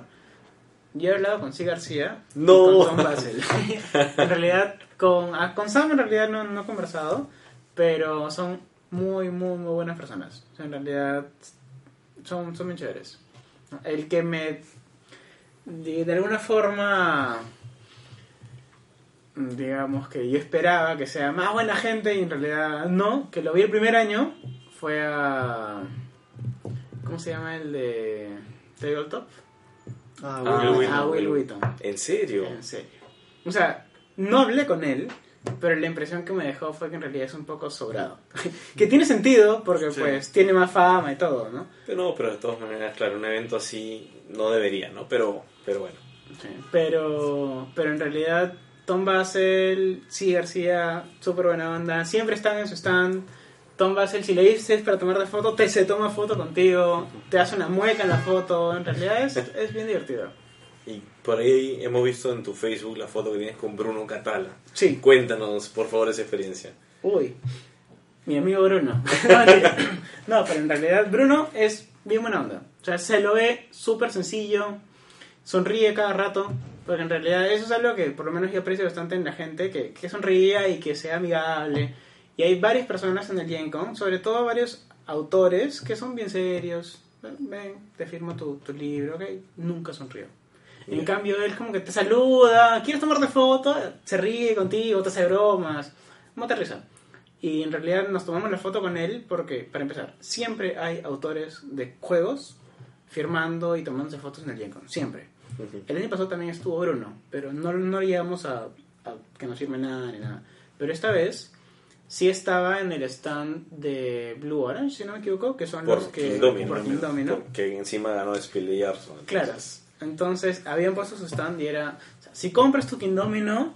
yo he hablado con C. García y No. con Tom Basel. en realidad, con, ah, con Sam en realidad no, no he conversado, pero son muy, muy, muy buenas personas. O sea, en realidad son, son muy chéveres. El que me, de, de alguna forma, digamos que yo esperaba que sea más buena gente y en realidad no, que lo vi el primer año, fue a... ¿Cómo se llama el de Tabletop? Ah, Ah. Will a Will Wheaton. Wheaton. ¿En serio? En serio. O sea, no hablé con él, pero la impresión que me dejó fue que en realidad es un poco sobrado. que tiene sentido porque Sí. pues tiene más fama y todo, ¿no? Pero no, pero de todas maneras, claro, un evento así no debería, ¿no? Pero, pero bueno. Sí. Pero, pero en realidad Tom Basel, sí García, súper buena onda, siempre están en su stand. Tom Basel, si le dices para tomarte foto, te se toma foto contigo, te hace una mueca en la foto, en realidad es, es bien divertido. Y por ahí hemos visto en tu Facebook la foto que tienes con Bruno Catala. Sí. Cuéntanos, por favor, esa experiencia. Uy, mi amigo Bruno. No, pero en realidad Bruno es bien buena onda. O sea, se lo ve súper sencillo, sonríe cada rato, porque en realidad eso es algo que por lo menos yo aprecio bastante en la gente, que, que sonría y que sea amigable. Y hay varias personas en el Gen Con, sobre todo varios autores que son bien serios. Ven, te firmo tu, tu libro, ok. Nunca sonrió. En cambio, él como que te saluda, quieres tomarte foto, se ríe contigo, te hace bromas, te risa. Y en realidad nos tomamos la foto con él porque, para empezar, siempre hay autores de juegos firmando y tomándose fotos en el Gen Con, siempre. El año pasado también estuvo Bruno, pero no, no llegamos a, a que nos firme nada ni nada. Pero esta vez sí estaba en el stand de Blue Orange, si no me equivoco, que son los Por que... King Domino. por King Domino. Que encima ganó Spiel de Yarson. Claro. Entonces habían puesto su stand y era, o sea, si compras tu King Domino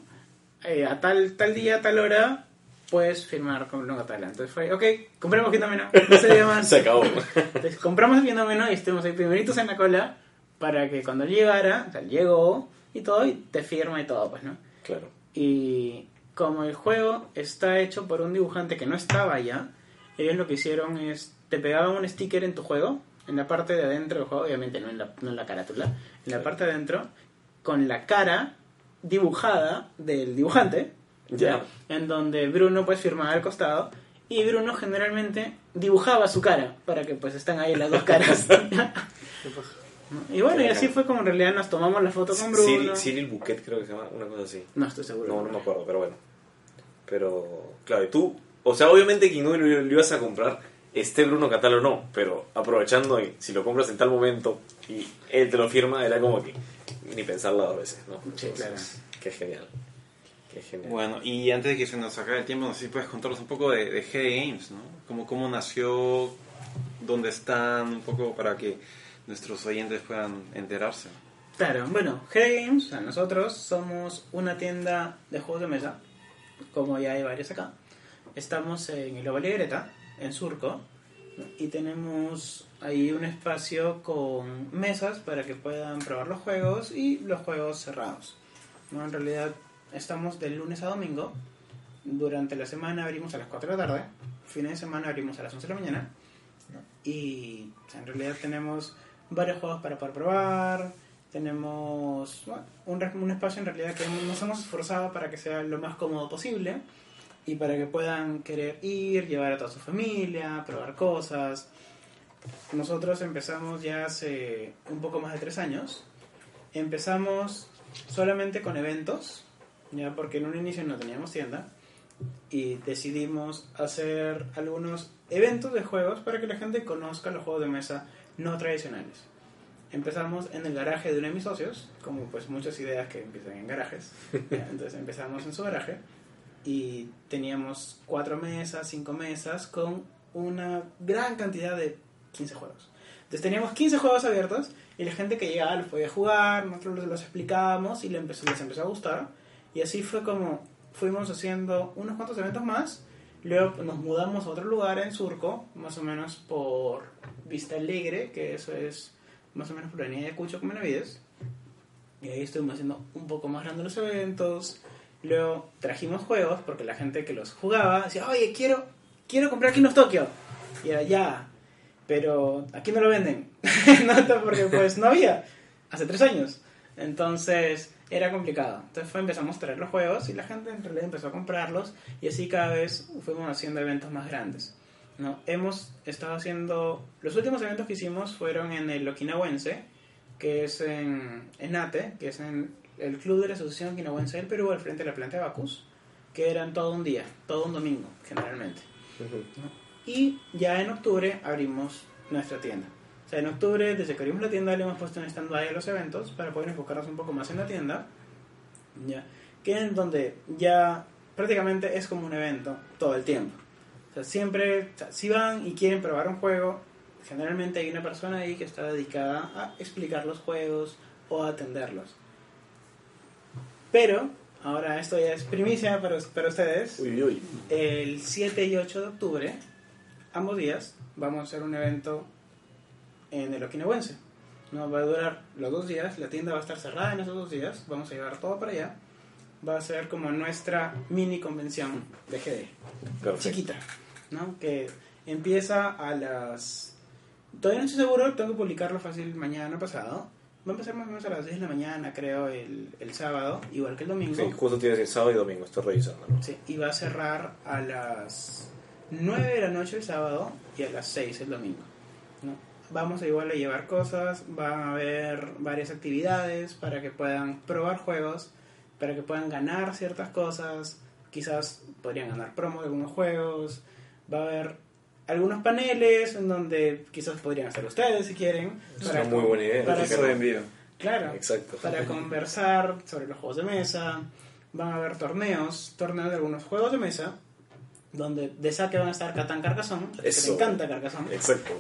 eh, a tal, tal día, a tal hora, puedes firmar con Long Atala. Entonces fue, ok, compramos King Domino, no se más. Se acabó. Entonces compramos el King Domino y estuvimos ahí primeritos en la cola para que cuando llegara, o sea, llegó y todo, y te firma y todo, pues, ¿no? claro. Y como el juego está hecho por un dibujante que no estaba allá, ellos lo que hicieron es, te pegaban un sticker en tu juego, en la parte de adentro del juego, obviamente no en la, no en la carátula, en la parte de adentro, con la cara dibujada del dibujante, Ya. en donde Bruno pues firmaba al costado, y Bruno generalmente dibujaba su cara, para que pues están ahí las dos caras. y bueno, y así fue como en realidad nos tomamos la foto con Bruno. Cyril, Cyril Bouquet creo que se llama, una cosa así. No estoy seguro. No, no me acuerdo, pero bueno. Pero, claro, y tú, o sea, obviamente que no lo, ibas a comprar, esté Bruno Catalo o no, pero aprovechando y si lo compras en tal momento y él te lo firma, era como que ni pensarlo dos veces, ¿no? Sí, claro. Qué genial. Qué genial. Bueno, y antes de que se nos acabe el tiempo, no sé si puedes contarnos un poco de, de GD Games, ¿no? Cómo, cómo nació, dónde están, un poco para que nuestros oyentes puedan enterarse. Claro, bueno, Games, sea, nosotros somos una tienda de juegos de mesa, como ya hay varios acá. Estamos en el Greta, en Surco, y tenemos ahí un espacio con mesas para que puedan probar los juegos y los juegos cerrados. ¿no? En realidad estamos de lunes a domingo. Durante la semana abrimos a las 4 de la tarde, fines de semana abrimos a las 11 de la mañana. Y o sea, en realidad tenemos varios juegos para probar. Tenemos un, un espacio en realidad que nos hemos esforzado para que sea lo más cómodo posible y para que puedan querer ir, llevar a toda su familia, probar cosas. Nosotros empezamos ya hace un poco más de tres años. Empezamos solamente con eventos, ya porque en un inicio no teníamos tienda y decidimos hacer algunos eventos de juegos para que la gente conozca los juegos de mesa no tradicionales. Empezamos en el garaje de uno de mis socios, como pues muchas ideas que empiezan en garajes. Entonces empezamos en su garaje y teníamos cuatro mesas, cinco mesas con una gran cantidad de 15 juegos. Entonces teníamos 15 juegos abiertos y la gente que llegaba los podía jugar, nosotros los, los explicábamos y les empezó, les empezó a gustar. Y así fue como fuimos haciendo unos cuantos eventos más. Luego nos mudamos a otro lugar en Surco, más o menos por Vista Alegre, que eso es más o menos por la avenida de Cucho con Benavides. Y ahí estuvimos haciendo un poco más grandes los eventos. Luego trajimos juegos porque la gente que los jugaba decía, oye, quiero, quiero comprar King of Tokyo. Y ya, pero aquí no lo venden. no, porque pues no había, hace tres años. Entonces era complicado. Entonces fue, empezamos a traer los juegos y la gente en realidad empezó a comprarlos y así cada vez fuimos haciendo eventos más grandes. ¿no? Hemos estado haciendo, los últimos eventos que hicimos fueron en el Okinawense, que es en, en ATE, que es en el Club de la Asociación Okinawense del Perú, al frente de la planta de Bacus, que eran todo un día, todo un domingo, generalmente. Y ya en octubre abrimos nuestra tienda. O sea, en octubre, desde que abrimos la tienda, le hemos puesto en stand-by a los eventos para poder enfocarnos un poco más en la tienda. Ya. Que en donde ya prácticamente es como un evento todo el tiempo. O sea, siempre, o sea, si van y quieren probar un juego, generalmente hay una persona ahí que está dedicada a explicar los juegos o a atenderlos. Pero, ahora esto ya es primicia para, para ustedes. Uy, uy. El 7 y 8 de octubre, ambos días, vamos a hacer un evento en el Okinawense. No va a durar los dos días, la tienda va a estar cerrada en esos dos días, vamos a llevar todo para allá. Va a ser como nuestra mini convención de GD, Perfecto. chiquita, ¿no? Que empieza a las... Todavía no estoy seguro, tengo que publicarlo fácil mañana pasado. Va a empezar más o menos a las 10 de la mañana, creo, el, el sábado, igual que el domingo. Sí, justo tienes el sábado y domingo, estoy revisando. ¿no? Sí, y va a cerrar a las 9 de la noche el sábado y a las 6 el domingo. Vamos a igual a llevar cosas, van a haber varias actividades para que puedan probar juegos, para que puedan ganar ciertas cosas, quizás podrían ganar promos de algunos juegos, va a haber algunos paneles en donde quizás podrían hacer ustedes si quieren. Es una muy buena idea. para de envío. Claro, Exacto. para conversar sobre los juegos de mesa. Van a haber torneos, torneos de algunos juegos de mesa, donde de saque van a estar Catán Carcassonne, que te encanta Carcassonne. Exacto.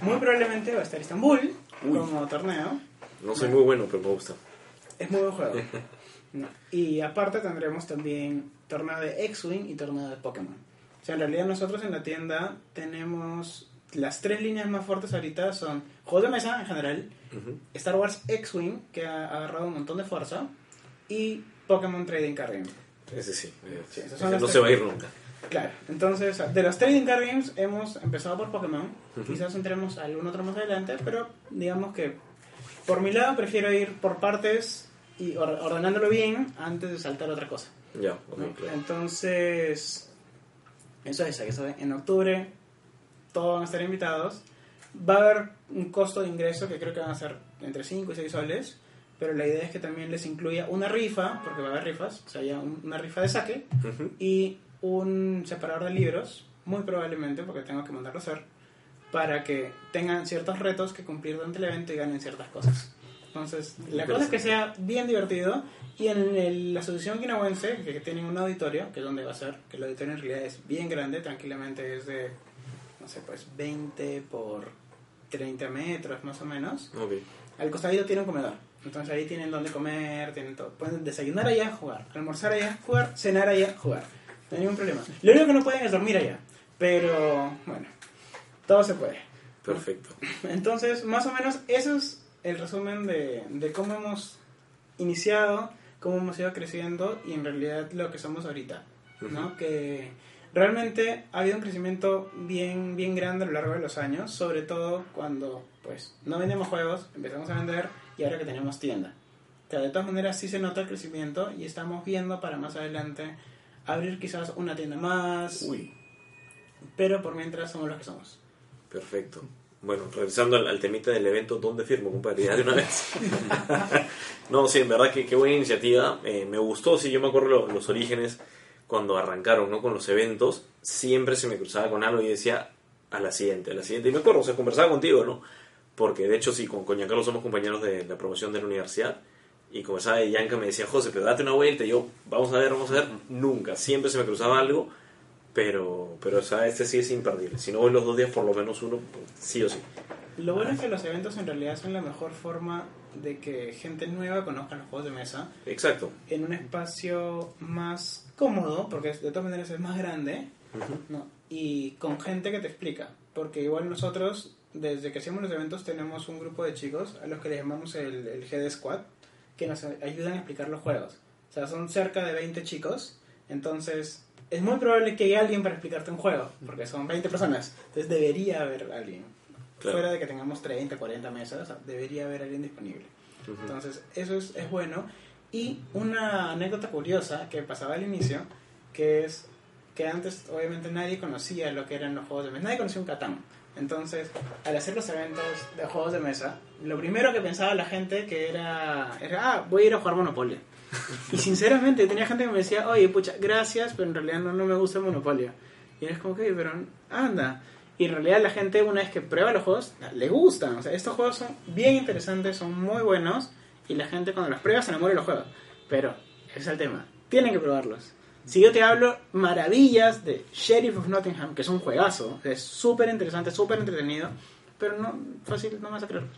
Muy probablemente va a estar Estambul Uy. como torneo. No soy muy bueno, pero me gusta. Es muy buen juego. No. Y aparte tendremos también torneo de X-Wing y torneo de Pokémon. O sea, en realidad nosotros en la tienda tenemos las tres líneas más fuertes ahorita son juegos de mesa en general, Ujú. Star Wars X-Wing, que ha agarrado un montón de fuerza, y Pokémon Trading Card Game. Ese sí. eh, Sí, no se va a ir nunca. Claro, entonces de los Trading Card Games hemos empezado por Pokémon, quizás entremos a algún otro más adelante, pero digamos que por mi lado prefiero ir por partes y or- ordenándolo bien antes de saltar a otra cosa. Ya, ¿no? claro. Entonces, eso es, eso es, en octubre todos van a estar invitados. Va a haber un costo de ingreso que creo que van a ser entre 5 y 6 soles, pero la idea es que también les incluya una rifa, porque va a haber rifas, o sea, ya un- una rifa de saque y un separador de libros, muy probablemente, porque tengo que mandarlo a hacer, para que tengan ciertos retos que cumplir durante el evento y ganen ciertas cosas. Entonces, la cosa es que sea bien divertido y en el- la asociación quinahuense, que tienen un auditorio, que es donde va a ser, que el auditorio en realidad es bien grande, tranquilamente es de, no sé, pues 20 por 30 metros más o menos. Ok. Al costadito tiene un comedor. Entonces ahí tienen donde comer, tienen todo. Pueden desayunar allá, jugar. Almorzar allá, jugar. Cenar allá, jugar. No hay ningún problema. Lo único que no pueden es dormir allá. Pero, bueno, todo se puede. Perfecto. Entonces, más o menos, eso es el resumen de, de cómo hemos iniciado, cómo hemos ido creciendo y en realidad lo que somos ahorita. ¿no? Que realmente ha habido un crecimiento bien, bien grande a lo largo de los años, sobre todo cuando pues no vendemos juegos, empezamos a vender y ahora que tenemos tienda. O sea, de todas maneras sí se nota el crecimiento y estamos viendo para más adelante abrir quizás una tienda más, Uy, pero por mientras somos los que somos. perfecto. Bueno, regresando al, al temita del evento, ¿dónde firmo, compadre? Ya de una vez. no, sí, en verdad que qué buena iniciativa. Eh, me gustó, sí, yo me acuerdo lo- los orígenes cuando arrancaron, ¿no? Con los eventos, siempre se me cruzaba con algo y decía a la siguiente, a la siguiente. Y me acuerdo, o sea, conversaba contigo, ¿no? Porque de hecho, sí, con, con Giancarlo somos compañeros de la promoción de la universidad. Y conversaba y Yanka me decía, José, pero date una vuelta. Y yo, vamos a ver, vamos a ver. Nunca, siempre se me cruzaba algo. Pero, pero o sea, este sí es imperdible. Si no voy los dos días, por lo menos uno, sí o sí. Lo bueno es que los eventos en realidad son la mejor forma de que gente nueva conozca los juegos de mesa Exacto. en un espacio más cómodo, porque de todas maneras es más grande, Ujú. ¿no? y con gente que te explica. Porque igual nosotros, desde que hacemos los eventos, tenemos un grupo de chicos a los que le llamamos el, el GD Squad, que nos ayudan a explicar los juegos. O sea, son cerca de 20 chicos, entonces es muy probable que haya alguien para explicarte un juego, porque son 20 personas, entonces debería haber alguien. Claro. Fuera de que tengamos 30, 40 mesas, o sea, debería haber alguien disponible. Entonces, eso es, es bueno. Y una anécdota curiosa que pasaba al inicio, que es que antes obviamente nadie conocía lo que eran los juegos de mesa, nadie conocía un Catán. Entonces, al hacer los eventos de juegos de mesa, lo primero que pensaba la gente que era, ah, voy a ir a jugar Monopoly. Y sinceramente tenía gente que me decía, oye, pucha, gracias, pero en realidad no, me gusta el Monopolio. Y es como que, pero anda. Y en realidad la gente una vez que prueba los juegos, le gustan. O sea, estos juegos son bien interesantes, son muy buenos. Y la gente cuando los prueba se enamora de los juegos. Pero, ese es el tema. Tienen que probarlos. Si yo te hablo maravillas de Sheriff of Nottingham, que es un juegazo, es súper interesante, súper entretenido, pero no, fácil, no vas a creerlo.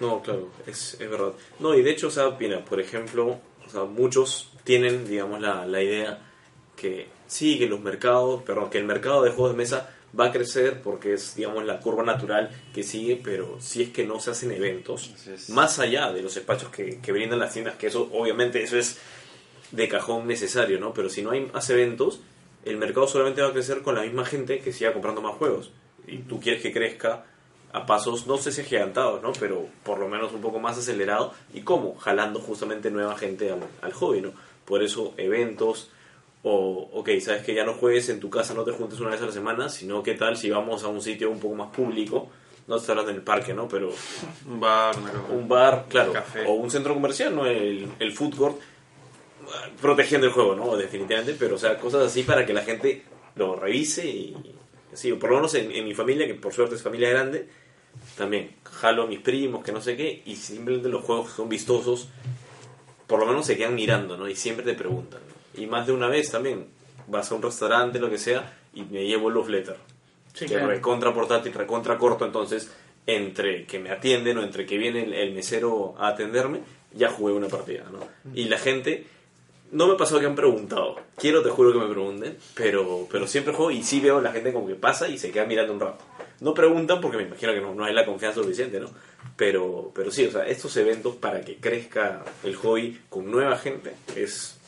No, claro, es, es verdad. No, y de hecho, o sea, mira, por ejemplo, o sea, muchos tienen, digamos, la, la idea que sí, que los mercados, perdón, que el mercado de juegos de mesa va a crecer porque es, digamos, la curva natural que sigue, pero si es que no se hacen eventos, más allá de los espacios que, que brindan las tiendas, que eso, obviamente, eso es de cajón necesario, ¿no? Pero si no hay más eventos, el mercado solamente va a crecer con la misma gente que siga comprando más juegos. Y tú quieres que crezca a pasos, no sé si agigantados, ¿no? Pero por lo menos un poco más acelerado. ¿Y cómo? Jalando justamente nueva gente al, al hobby, ¿no? Por eso eventos, o, ok, sabes que ya no juegues en tu casa, no te juntes una vez a la semana, sino qué tal si vamos a un sitio un poco más público, no estoy hablando en el parque, ¿no? Pero Un bar, un bar, claro, Café. o un centro comercial, ¿no? El, el food court, protegiendo el juego, ¿no? Definitivamente, pero o sea, cosas así para que la gente lo revise y así, o por lo menos en, en mi familia, que por suerte es familia grande, también jalo a mis primos, que no sé qué, y simplemente los juegos son vistosos, por lo menos se quedan mirando, ¿no? Y siempre te preguntan, ¿no? Y más de una vez también, vas a un restaurante, lo que sea, y me llevo el love letter Sí, que claro. recontra portátil, recontra corto, entonces entre que me atienden o entre que viene el, el mesero a atenderme, ya jugué una partida, ¿no? Y la gente, no me pasó que han preguntado, quiero te juro que me pregunten, pero, pero siempre juego y sí veo la gente como que pasa y se queda mirando un rato. No preguntan porque me imagino que no, no hay la confianza suficiente, ¿no? Pero, pero sí, o sea, estos eventos para que crezca el hobby con nueva gente es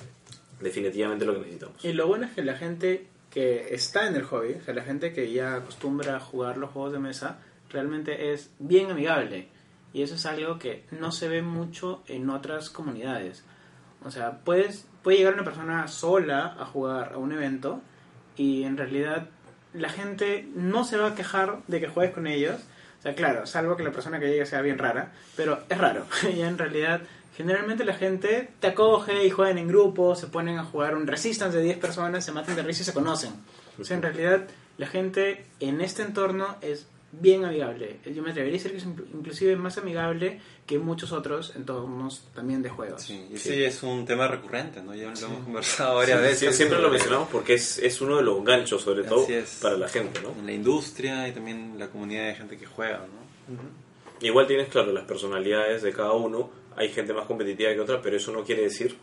definitivamente lo que necesitamos. Y lo bueno es que la gente que está en el hobby, o la gente que ya acostumbra a jugar los juegos de mesa, realmente es bien amigable. Y eso es algo que no se ve mucho en otras comunidades. O sea, puedes, puede llegar una persona sola a jugar a un evento y en realidad la gente no se va a quejar de que juegues con ellos. O sea, claro, salvo que la persona que llegue sea bien rara, pero es raro. y en realidad, generalmente la gente te acoge y juegan en grupo, se ponen a jugar un Resistance de 10 personas, se matan de risa y se conocen. O sea, en realidad, la gente en este entorno es bien amigable. Yo me atrevería a decir que es inclu- inclusive más amigable que muchos otros entornos también de juegos. Sí, y Sí. sí, es un tema recurrente, ¿no? Ya lo hemos conversado varias veces. Sí, siempre lo mencionamos porque es, es uno de los ganchos, sobre Así todo, es. para la gente, ¿no? En la industria y también la comunidad de gente que juega, ¿no? Igual tienes, claro, las personalidades de cada uno. Hay gente más competitiva que otra, pero eso no quiere decir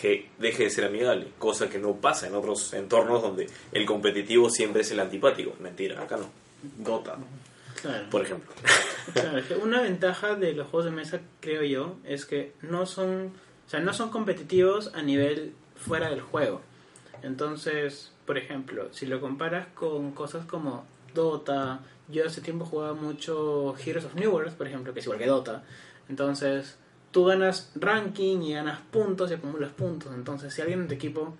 que deje de ser amigable, cosa que no pasa en otros entornos donde el competitivo siempre es el antipático. Mentira, acá no. Dota, Claro. por ejemplo. Claro, una ventaja de los juegos de mesa, creo yo, es que no son, o sea, no son competitivos a nivel fuera del juego. Entonces, por ejemplo, si lo comparas con cosas como Dota, yo hace tiempo jugaba mucho Heroes of New World, por ejemplo, que es igual que Dota. Entonces, tú ganas ranking y ganas puntos y acumulas puntos. Entonces, si alguien en tu equipo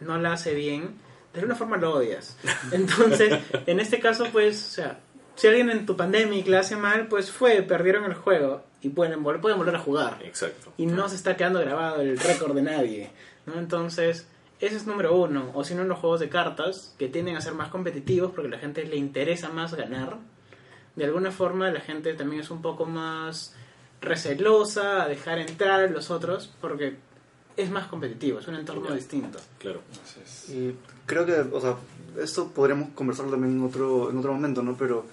no la hace bien, de alguna forma lo odias. Entonces, en este caso, pues, o sea, si alguien en tu pandemic la hace mal, pues fue, perdieron el juego y pueden, vol- pueden volver a jugar. Exacto. Y no se está quedando grabado el récord de nadie. ¿no? Entonces, ese es número uno. O si no, en los juegos de cartas, que tienden a ser más competitivos porque a la gente le interesa más ganar. De alguna forma, la gente también es un poco más recelosa a dejar entrar a los otros porque es más competitivo, es un entorno distinto. Claro. Entonces, Y creo que, o sea, esto podríamos conversarlo también en otro, en otro momento, ¿no? Pero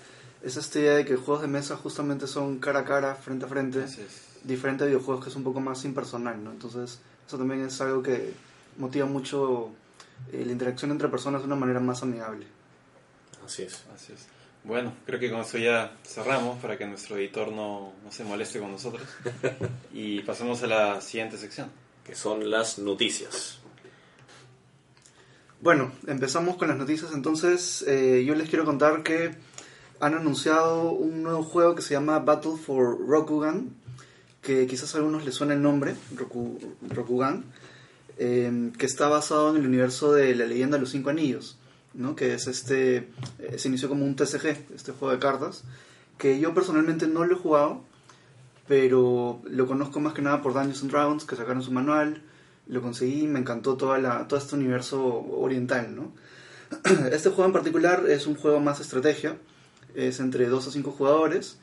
es esta idea de que juegos de mesa justamente son cara a cara, frente a frente, diferente a videojuegos que es un poco más impersonal, ¿no? Entonces, eso también es algo que motiva mucho eh, la interacción entre personas de una manera más amigable. Así es. Así es. Bueno, creo que con eso ya cerramos para que nuestro editor no, no se moleste con nosotros. Y pasemos a la siguiente sección. Que son las noticias. Bueno, empezamos con las noticias. Entonces, eh, yo les quiero contar que han anunciado un nuevo juego que se llama Battle for Rokugan, que quizás a algunos les suene el nombre, Roku, Rokugan, eh, que está basado en el universo de la leyenda de los cinco anillos, ¿no? que es este, eh, se inició como un TCG, este juego de cartas, que yo personalmente no lo he jugado, pero lo conozco más que nada por Dungeons and Dragons, que sacaron su manual, lo conseguí y me encantó toda la, todo este universo oriental, ¿no? Este juego en particular es un juego más estrategia, es entre 2 a 5 jugadores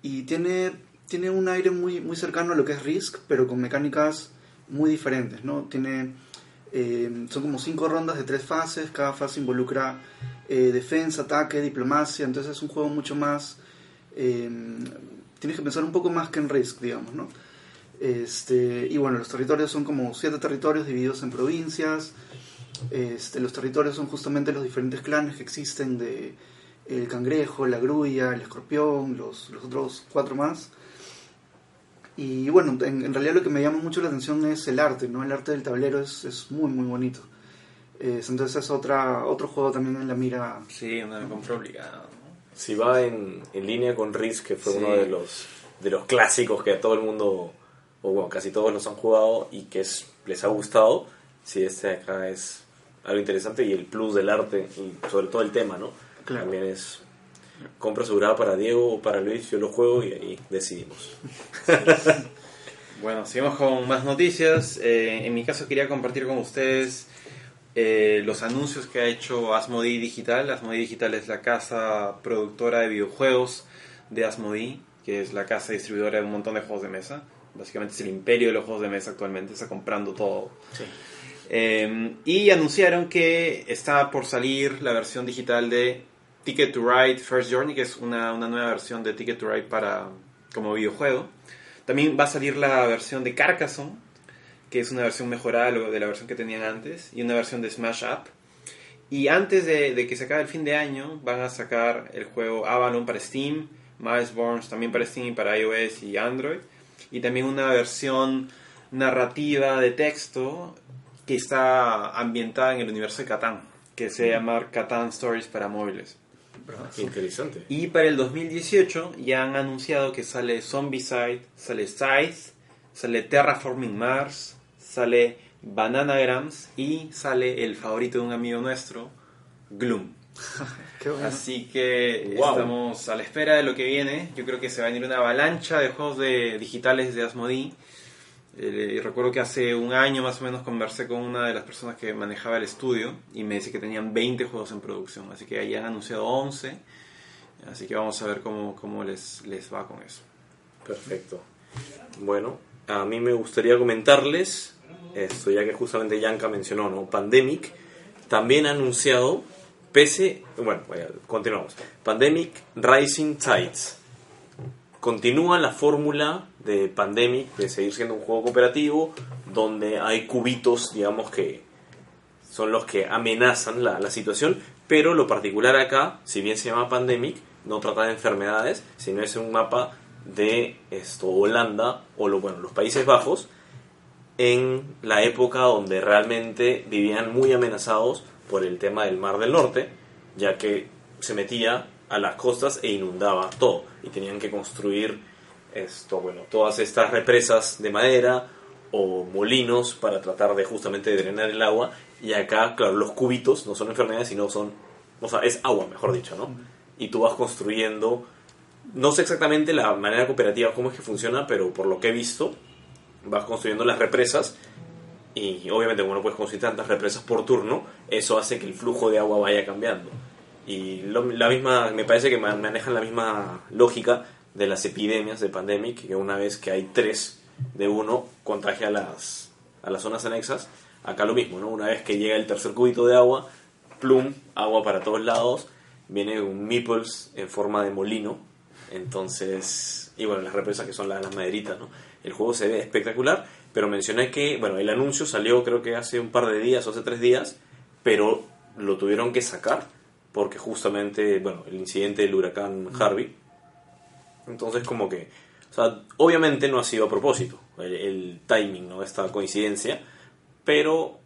y tiene, tiene un aire muy, muy cercano a lo que es Risk, pero con mecánicas muy diferentes, ¿no? Tiene, eh, son como 5 rondas de 3 fases, cada fase involucra eh, defensa, ataque, diplomacia, entonces es un juego mucho más... eh, tienes que pensar un poco más que en Risk, digamos, ¿no? Este, y bueno, los territorios son como siete territorios divididos en provincias. Este, los territorios son justamente los diferentes clanes que existen de el cangrejo, la grulla, el escorpión, los, los otros cuatro más. Y bueno, en, realidad lo que me llama mucho la atención es el arte, ¿no? El arte del tablero es, es muy, muy bonito. Es- entonces es otra, otro juego también en la mira. Sí, obligada. ¿no? Si va en, en línea con Risk, que fue Sí. uno de los, de los clásicos que a todo el mundo, o bueno, casi todos los han jugado y que es, les ha gustado, si este de acá es algo interesante y el plus del arte y sobre todo el tema, ¿no? Claro. También es compra asegurada para Diego o para Luis, yo lo juego y ahí decidimos. Bueno, seguimos con más noticias. Eh, en mi caso quería compartir con ustedes eh, los anuncios que ha hecho Asmodee Digital. Asmodee Digital es la casa productora de videojuegos de Asmodee, que es la casa distribuidora de un montón de juegos de mesa. Básicamente es el imperio de los juegos de mesa actualmente, está comprando todo. Eh, y anunciaron que está por salir la versión digital de Ticket to Ride First Journey, que es una, una nueva versión de Ticket to Ride para, como videojuego. También va a salir la versión de Carcassonne, que es una versión mejorada de la versión que tenían antes, y una versión de Smash Up. Y antes de, de que se acabe el fin de año, van a sacar el juego Avalon para Steam, Milesborns también para Steam, para iOS y Android, y también una versión narrativa de texto que está ambientada en el universo de Catán, que se llama Catán Stories para móviles. Qué interesante. Y para el 2018 ya han anunciado que sale Zombicide, sale Scythe, sale Terraforming Mars, sale Bananagrams y sale el favorito de un amigo nuestro, Gloom. Qué bueno. Así que Wow. estamos a la espera de lo que viene. Yo creo que se va a venir una avalancha de juegos de, digitales de Asmodee. Eh, recuerdo que hace un año más o menos conversé con una de las personas que manejaba el estudio y me dice que tenían 20 juegos en producción. Así que ahí han anunciado 11. Así que vamos a ver cómo, cómo les, les va con eso. Perfecto. Bueno, a mí me gustaría comentarles esto, ya que justamente Yanka mencionó, ¿no? Pandemic también ha anunciado, pese, bueno, continuamos. Pandemic Rising Tides. Continúa la fórmula de Pandemic de seguir siendo un juego cooperativo donde hay cubitos, digamos que son los que amenazan la, la situación, pero lo particular acá, si bien se llama Pandemic, no trata de enfermedades, sino es un mapa de esto, Holanda o lo, bueno, los Países Bajos en la época donde realmente vivían muy amenazados por el tema del Mar del Norte, ya que se metía a las costas e inundaba todo y tenían que construir esto, bueno, todas estas represas de madera o molinos para tratar de justamente drenar el agua y acá, claro, los cubitos no son enfermedades, sino son, o sea, es agua, mejor dicho, ¿no? Y tú vas construyendo, no sé exactamente la manera cooperativa cómo es que funciona, pero por lo que he visto, vas construyendo las represas y obviamente como no puedes construir tantas represas por turno, eso hace que el flujo de agua vaya cambiando. Y lo- la misma, me parece que ma- manejan la misma lógica de las epidemias de Pandemic, que una vez que hay tres de uno, contagia a las, a las zonas anexas. Acá lo mismo, ¿no? Una vez que llega el tercer cubito de agua, plum, agua para todos lados, viene un meeples en forma de molino, entonces, y bueno, las represas que son las, las maderitas, ¿no? El juego se ve espectacular, pero mencioné que, bueno, el anuncio salió creo que hace un par de días o hace tres días, pero lo tuvieron que sacar porque justamente, bueno, el incidente del huracán Harvey. Entonces, como que, o sea, obviamente no ha sido a propósito el, el timing, ¿no? Esta coincidencia, pero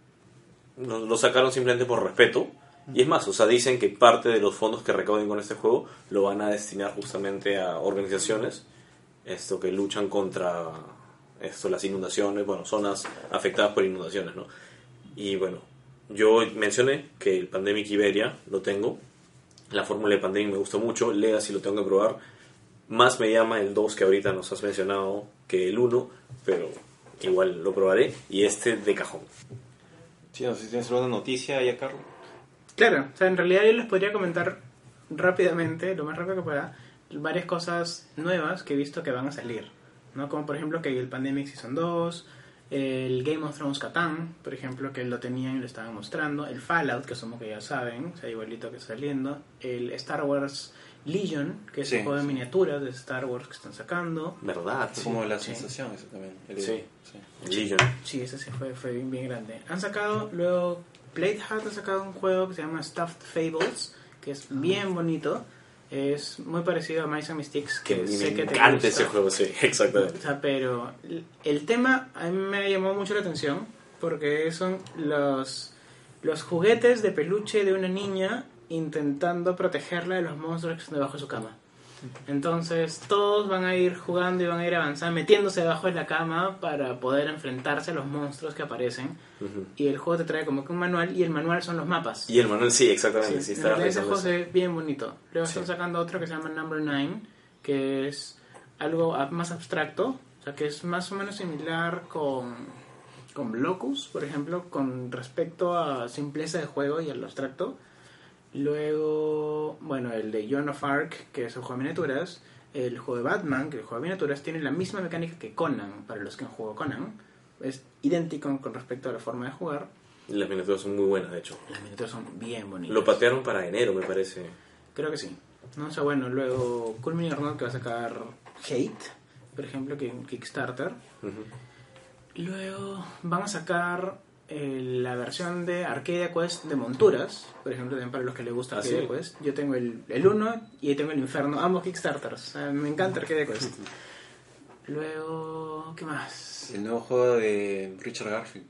lo, lo sacaron simplemente por respeto. Y es más, o sea, dicen que parte de los fondos que recauden con este juego lo van a destinar justamente a organizaciones esto que luchan contra esto las inundaciones, bueno, zonas afectadas por inundaciones, ¿no? Y bueno, yo mencioné que el Pandemic Iberia lo tengo. La fórmula de Pandemic me gusta mucho, Legacy lo tengo que probar. Más me llama el 2 que ahorita nos has mencionado que el 1, pero igual lo probaré y este de cajón. Sí, no sé si tienes alguna noticia ya, Carlos. Claro, o sea, en realidad yo les podría comentar rápidamente, lo más rápido que pueda, varias cosas nuevas que he visto que van a salir. ¿no? Como por ejemplo que el Pandemic Season 2, el Game of Thrones Catán, por ejemplo, que lo tenían y lo estaban mostrando, el Fallout, que somos que ya saben, o sea, igualito que está saliendo, el Star Wars Legion, que es Sí, un juego de sí. miniaturas de Star Wars que están sacando. ¿Verdad? Es como la sí. sensación ese también. el- Sí. sí. Legion. Sí, ese sí fue, fue bien, bien grande. Han sacado, luego, Playhat ha sacado un juego que se llama Stuffed Fables, que es bien bonito. Es muy parecido a Mice and Mystics, Que que me sé que te encanta gusta. ese juego, sí, O exactamente. sea, pero el tema a mí me llamó mucho la atención porque son los, los juguetes de peluche de una niña intentando protegerla de los monstruos que están debajo de su cama. Entonces todos van a ir jugando y van a ir avanzando, metiéndose debajo de la cama para poder enfrentarse a los monstruos que aparecen. Y el juego te trae como que un manual y el manual son los mapas. Y el manual, sí, exactamente. Sí, realidad ese juego se ve bien bonito. Luego Sí. están sacando otro que se llama Number 9, que es algo más abstracto, o sea, que es más o menos similar con, con Blocus, por ejemplo, con respecto a simpleza de juego y al abstracto. Luego, bueno, el de Joan of Arc, que es un juego de miniaturas. El juego de Batman, que es el juego de miniaturas, tiene la misma mecánica que Conan, para los que han jugado Conan. Es idéntico con respecto a la forma de jugar. Las miniaturas son muy buenas, de hecho. Las miniaturas son bien bonitas. Lo patearon para enero, me parece. Creo que sí. No sé, bueno, luego Cool Mini que va a sacar Hate, por ejemplo, que en Kickstarter. Ujú. Luego van a sacar la versión de Arcadia Quest de monturas, por ejemplo, también para los que les gusta ¿Ah, Arcadia sí? Quest. Yo tengo el, el 1 y ahí tengo el Inferno, ambos Kickstarters. O sea, me encanta Arcadia Quest. Luego, ¿qué más? El nuevo juego de Richard Garfield.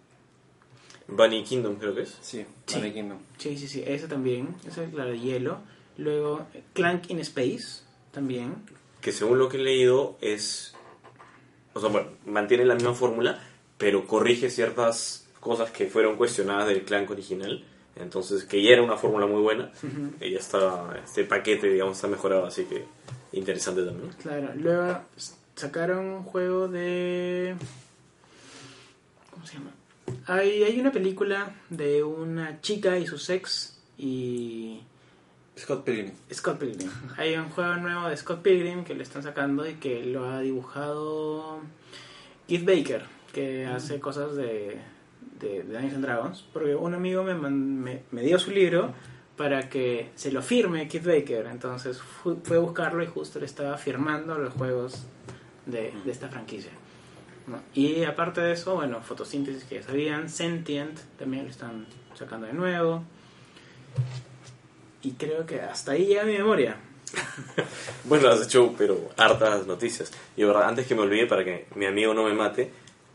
Bunny Kingdom, creo que es. Sí, Sí. Bunny Kingdom. Sí, sí, sí, ese también. Ese es la de hielo. Luego, Clank in Space, también. Que según lo que he leído es. O sea, bueno, mantiene la misma fórmula, pero corrige ciertas cosas que fueron cuestionadas del clank original. Entonces, que ya era una fórmula muy buena. Y ya está. Este paquete, digamos, está mejorado, así que interesante también. Claro, luego sacaron un juego de... ¿Cómo se llama? Hay, hay una película de una chica y su sex y Scott Pilgrim. Scott Pilgrim. Hay un juego nuevo de Scott Pilgrim que le están sacando y que lo ha dibujado Keith Baker, que hace cosas de, de, de Dungeons Dragons. Porque un amigo me, me, me dio su libro para que se lo firme Keith Baker. Entonces fu- fue a buscarlo y justo le estaba firmando los juegos de, de esta franquicia. Y aparte de eso, bueno, fotosíntesis que ya sabían, Sentient también lo están sacando de nuevo. Y creo que hasta ahí llega mi memoria. Bueno, has hecho, pero hartas noticias. Y verdad, antes que me olvide, para que mi amigo no me mate,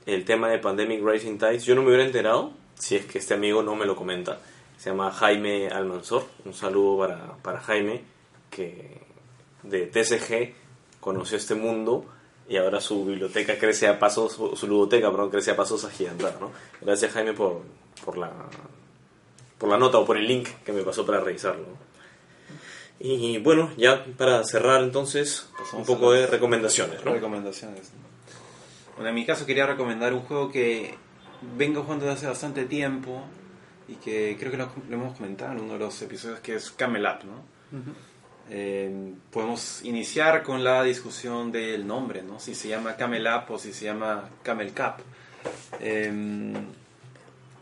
el tema de Pandemic Rising Tides, yo no me hubiera enterado si es que este amigo no me lo comenta. Se llama Jaime Almanzor. Un saludo para, para Jaime, que de TCG conoció este mundo y ahora su biblioteca crece a pasos, su, ludoteca, perdón, crece a pasos agigantados, ¿no? Gracias Jaime por, por la por la nota o por el link que me pasó para revisarlo. Y bueno, ya para cerrar entonces, un poco de las recomendaciones, ¿no? Recomendaciones. Bueno, en mi caso quería recomendar un juego que vengo jugando desde hace bastante tiempo y que creo que lo, lo hemos comentado en uno de los episodios que es Camel Up, ¿no? Eh, podemos iniciar con la discusión del nombre, ¿no? Si se llama Camel Up o si se llama Camel Cup. Eh,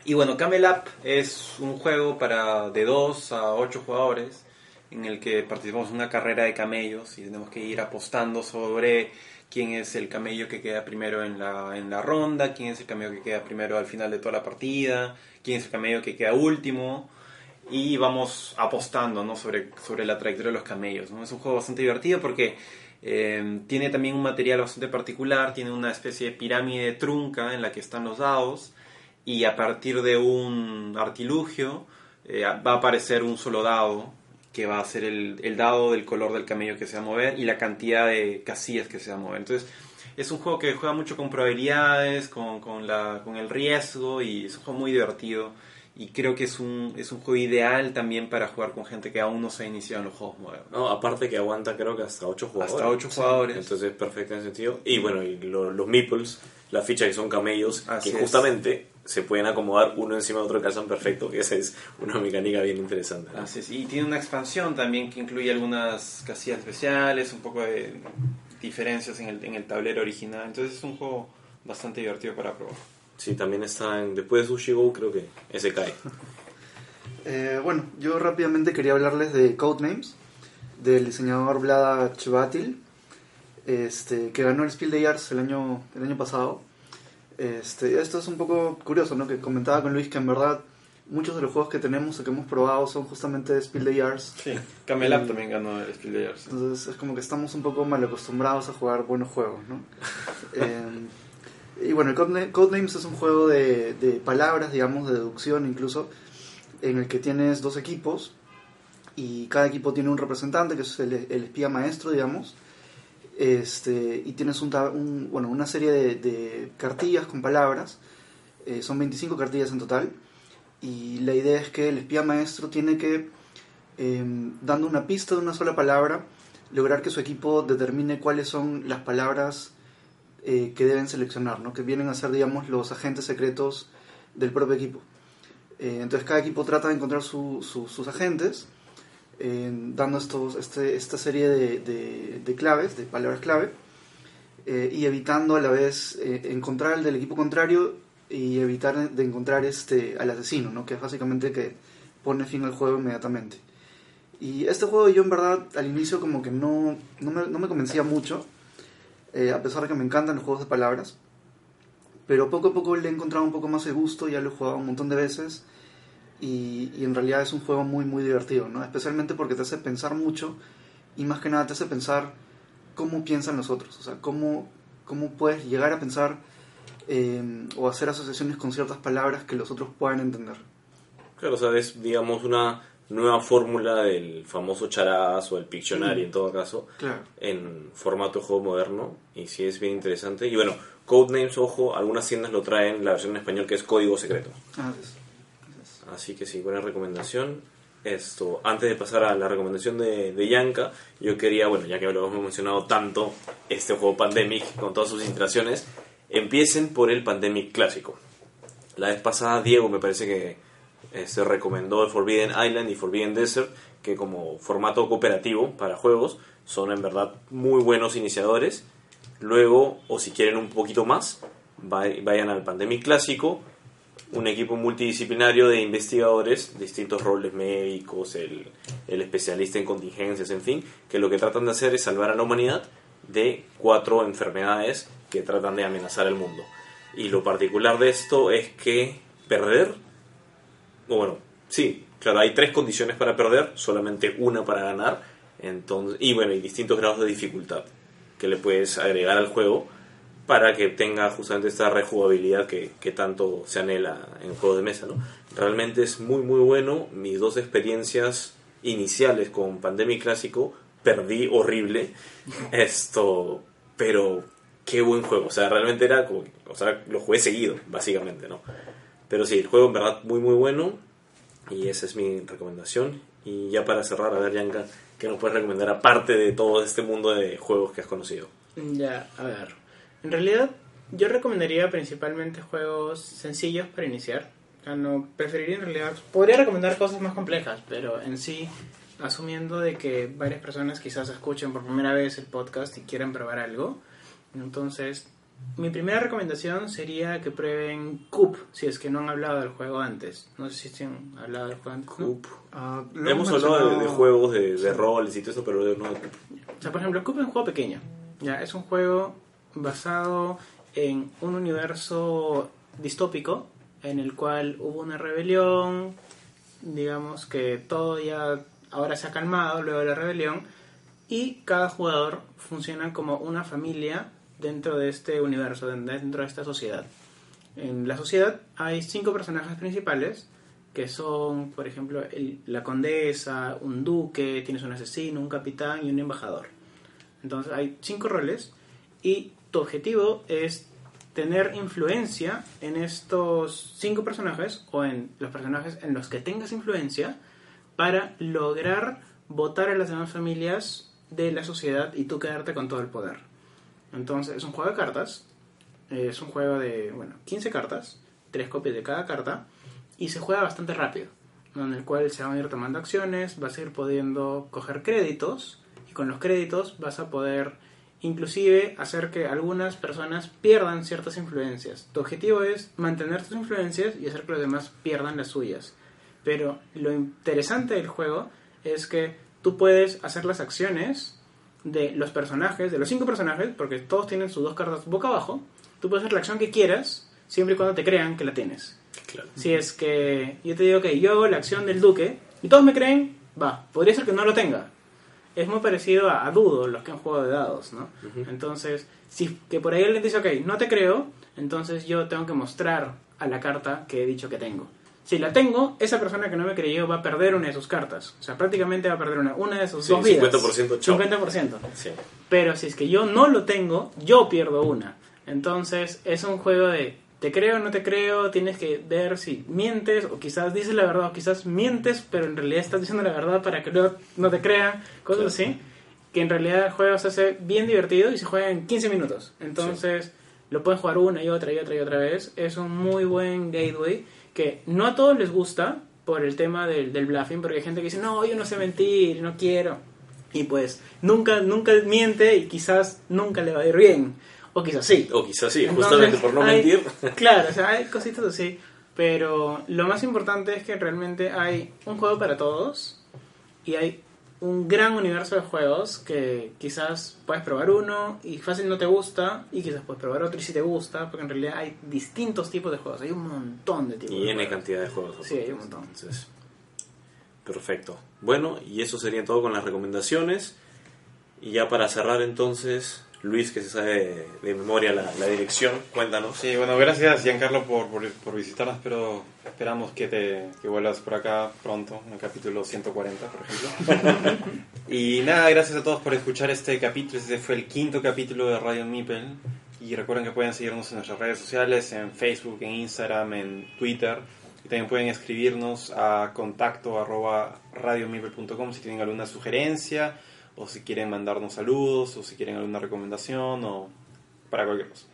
y bueno, Camel Up es un juego para de 2 a 8 jugadores en el que participamos en una carrera de camellos y tenemos que ir apostando sobre quién es el camello que queda primero en la, en la ronda, quién es el camello que queda primero al final de toda la partida, quién es el camello que queda último y vamos apostando ¿no? sobre, sobre la trayectoria de los camellos. ¿no? Es un juego bastante divertido porque eh, tiene también un material bastante particular, tiene una especie de pirámide trunca en la que están los dados y a partir de un artilugio eh, va a aparecer un solo dado que va a ser el, el dado del color del camello que se va a mover y la cantidad de casillas que se va a mover. Entonces es un juego que juega mucho con probabilidades, con, con, la, con el riesgo y es un juego muy divertido. Y creo que es un, es un juego ideal también para jugar con gente que aún no se ha iniciado en los juegos modernos. No, aparte que aguanta creo que hasta 8 jugadores. Hasta 8 jugadores. Entonces es perfecto en ese sentido. Y bueno, y lo- los meeples, la ficha que son camellos, Así que es. justamente se pueden acomodar uno encima de otro calzan perfecto, que esa es una mecánica bien interesante. ¿no? Así es, y tiene una expansión también que incluye algunas casillas especiales, un poco de diferencias en el, en el tablero original. Entonces es un juego bastante divertido para probar. Sí, también está en, después de Sushi Go, creo que ese cae. Eh, bueno, yo rápidamente quería hablarles de Codenames, del diseñador Vlada Chvatil, este, que ganó el Spiel des Jahres el año, el año pasado. Este, esto es un poco curioso, ¿no? Que comentaba con Luis que en verdad muchos de los juegos que tenemos o que hemos probado son justamente de Spiel des Jahres. Sí, Camelap Y- también ganó el Spiel des Jahres. Entonces es como que estamos un poco mal acostumbrados a jugar buenos juegos, ¿no? Eh, y bueno, el Codena- Codenames es un juego de, de palabras, digamos, de deducción incluso, en el que tienes dos equipos y cada equipo tiene un representante que es el, el espía maestro, digamos. Este, y tienes un, bueno, una serie de, cartillas con palabras, eh, son 25 cartillas en total, y la idea es que el espía maestro tiene que, eh, dando una pista de una sola palabra, lograr que su equipo determine cuáles son las palabras eh, que deben seleccionar, ¿no? que vienen a ser, digamos, los agentes secretos del propio equipo. Eh, entonces cada equipo trata de encontrar su- sus agentes, dando estos, esta serie de, claves, de palabras clave, eh, y evitando a la vez eh, encontrar el del equipo contrario y evitar de encontrar este al asesino, ¿no? que básicamente que pone fin al juego inmediatamente. Y este juego yo en verdad al inicio como que no, no, me, no me convencía mucho, eh, a pesar de que me encantan los juegos de palabras. Pero poco a poco le he encontrado un poco más de gusto, ya lo he jugado un montón de veces y, y en realidad es un juego muy muy divertido, ¿no? Especialmente porque te hace pensar mucho y más que nada te hace pensar cómo piensan los otros, o sea, cómo, cómo puedes llegar a pensar eh, o hacer asociaciones con ciertas palabras que los otros puedan entender. Claro, o sea, es, digamos, una nueva fórmula del famoso charadas o el Pictionary en todo caso, Claro. en formato de juego moderno, y sí es bien interesante. Y bueno, Codenames, ojo, algunas tiendas lo traen la versión en español que es Código Secreto. Ah, es- Así que sí, buena recomendación. Esto, antes de pasar a la recomendación de, de Yanka, yo quería, bueno, ya que lo hemos mencionado tanto, este juego Pandemic con todas sus iteraciones, empiecen por el Pandemic clásico. La vez pasada Diego me parece que se recomendó el Forbidden Island y Forbidden Desert, que como formato cooperativo para juegos son en verdad muy buenos iniciadores. Luego, o si quieren un poquito más, vay- vayan al Pandemic clásico, un equipo multidisciplinario de investigadores, distintos roles médicos, el, especialista en contingencias, en fin, que lo que tratan de hacer es salvar a la humanidad de cuatro enfermedades que tratan de amenazar el mundo. Y lo particular de esto es que perder, bueno, sí, claro, hay tres condiciones para perder, solamente una para ganar, entonces, y bueno, hay distintos grados de dificultad que le puedes agregar al juego para que tenga justamente esta rejugabilidad que, que tanto se anhela en juegos de mesa, ¿no? Realmente es muy muy bueno. Mis dos experiencias iniciales con Pandemic Clásico perdí horrible. Esto, pero qué buen juego. O sea, realmente era como, o sea, lo jugué seguido, básicamente, ¿no? Pero sí, el juego en verdad muy muy bueno y esa es mi recomendación. Y ya para cerrar, a ver, Yanka, ¿qué nos puedes recomendar aparte de todo este mundo de juegos que has conocido? Ya, a ver. En realidad, yo recomendaría principalmente juegos sencillos para iniciar. O sea, no preferiría en realidad. Podría recomendar cosas más complejas, pero en sí, asumiendo de que varias personas quizás escuchen por primera vez el podcast y quieran probar algo. Entonces, mi primera recomendación sería que prueben Coop, si es que no han hablado del juego antes. No sé si han hablado del juego antes. ¿no? Coop. Ah, lo Hemos hablado de, de juegos, de, de roles y todo eso, pero no de Coop. O sea, por ejemplo, Coop es un juego pequeño. Ya, es un juego basado en un universo distópico en el cual hubo una rebelión, digamos que todo ya ahora se ha calmado luego de la rebelión y cada jugador funciona como una familia dentro de este universo, dentro de esta sociedad. En la sociedad hay cinco personajes principales que son, por ejemplo, el- la condesa, un duque, tienes un asesino, un capitán y un embajador. Entonces hay cinco roles y tu objetivo es tener influencia en estos cinco personajes o en los personajes en los que tengas influencia para lograr votar a las demás familias de la sociedad y tú quedarte con todo el poder. Entonces es un juego de cartas, es un juego de, bueno, 15 cartas, tres copias de cada carta, y se juega bastante rápido, en el cual se van a ir tomando acciones, vas a ir pudiendo coger créditos, y con los créditos vas a poder inclusive hacer que algunas personas pierdan ciertas influencias. Tu objetivo es mantener tus influencias y hacer que los demás pierdan las suyas. Pero lo interesante del juego es que tú puedes hacer las acciones de los personajes, de los cinco personajes, porque todos tienen sus dos cartas boca abajo. Tú puedes hacer la acción que quieras, siempre y cuando te crean que la tienes. Claro. Si es que yo te digo que yo hago la acción del duque y todos me creen, va, podría ser que no lo tenga. Es muy parecido a, a Dudo, los que han jugado de dados, ¿no? Entonces, si que por ahí alguien dice, ok, no te creo, entonces yo tengo que mostrar a la carta que he dicho que tengo. Si la tengo, esa persona que no me creyó va a perder una de sus cartas. O sea, prácticamente va a perder una, una de sus Sí, dos vidas. 50% chao. 50%. Sí. Pero si es que yo no lo tengo, yo pierdo una. Entonces es un juego de te creo o no te creo, tienes que ver si mientes o quizás dices la verdad o quizás mientes, pero en realidad estás diciendo la verdad para que no, no te crean, cosas así. Que en realidad el juego se hace bien divertido y se juega en 15 minutos. Entonces lo pueden jugar una y otra y otra y otra vez. Es un muy buen gateway que no a todos les gusta por el tema del, del bluffing, porque hay gente que dice, no, yo no sé mentir, no quiero. Y pues nunca, nunca miente y quizás nunca le va a ir bien. O quizás sí. O quizás sí, Entonces, justamente por no hay- mentir. Claro, o sea, hay cositas así. Pero lo más importante es que realmente hay un juego para todos y hay un gran universo de juegos que quizás puedes probar uno y fácil no te gusta y quizás puedes probar otro y si te gusta, porque en realidad hay distintos tipos de juegos, hay un montón de tipos Y de N juegos. cantidad de juegos. Sí, hay un montón. Entonces, perfecto. Bueno, y eso sería todo con las recomendaciones. Y ya para cerrar entonces, Luis, que se sabe de memoria la, la dirección, cuéntanos. Sí, bueno, gracias Giancarlo por, por, por visitarnos, pero esperamos que, te, que vuelvas por acá pronto, en el capítulo 140, por ejemplo. y nada, gracias a todos por escuchar este capítulo, este fue el quinto capítulo de Radio Mipel. Y recuerden que pueden seguirnos en nuestras redes sociales, en Facebook, en Instagram, en Twitter. Y también pueden escribirnos a contacto arroba si tienen alguna sugerencia, o si quieren mandarnos saludos, o si quieren alguna recomendación, o para cualquier cosa.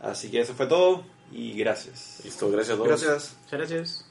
Así que eso fue todo y gracias. Listo, gracias a todos. Gracias. Muchas gracias.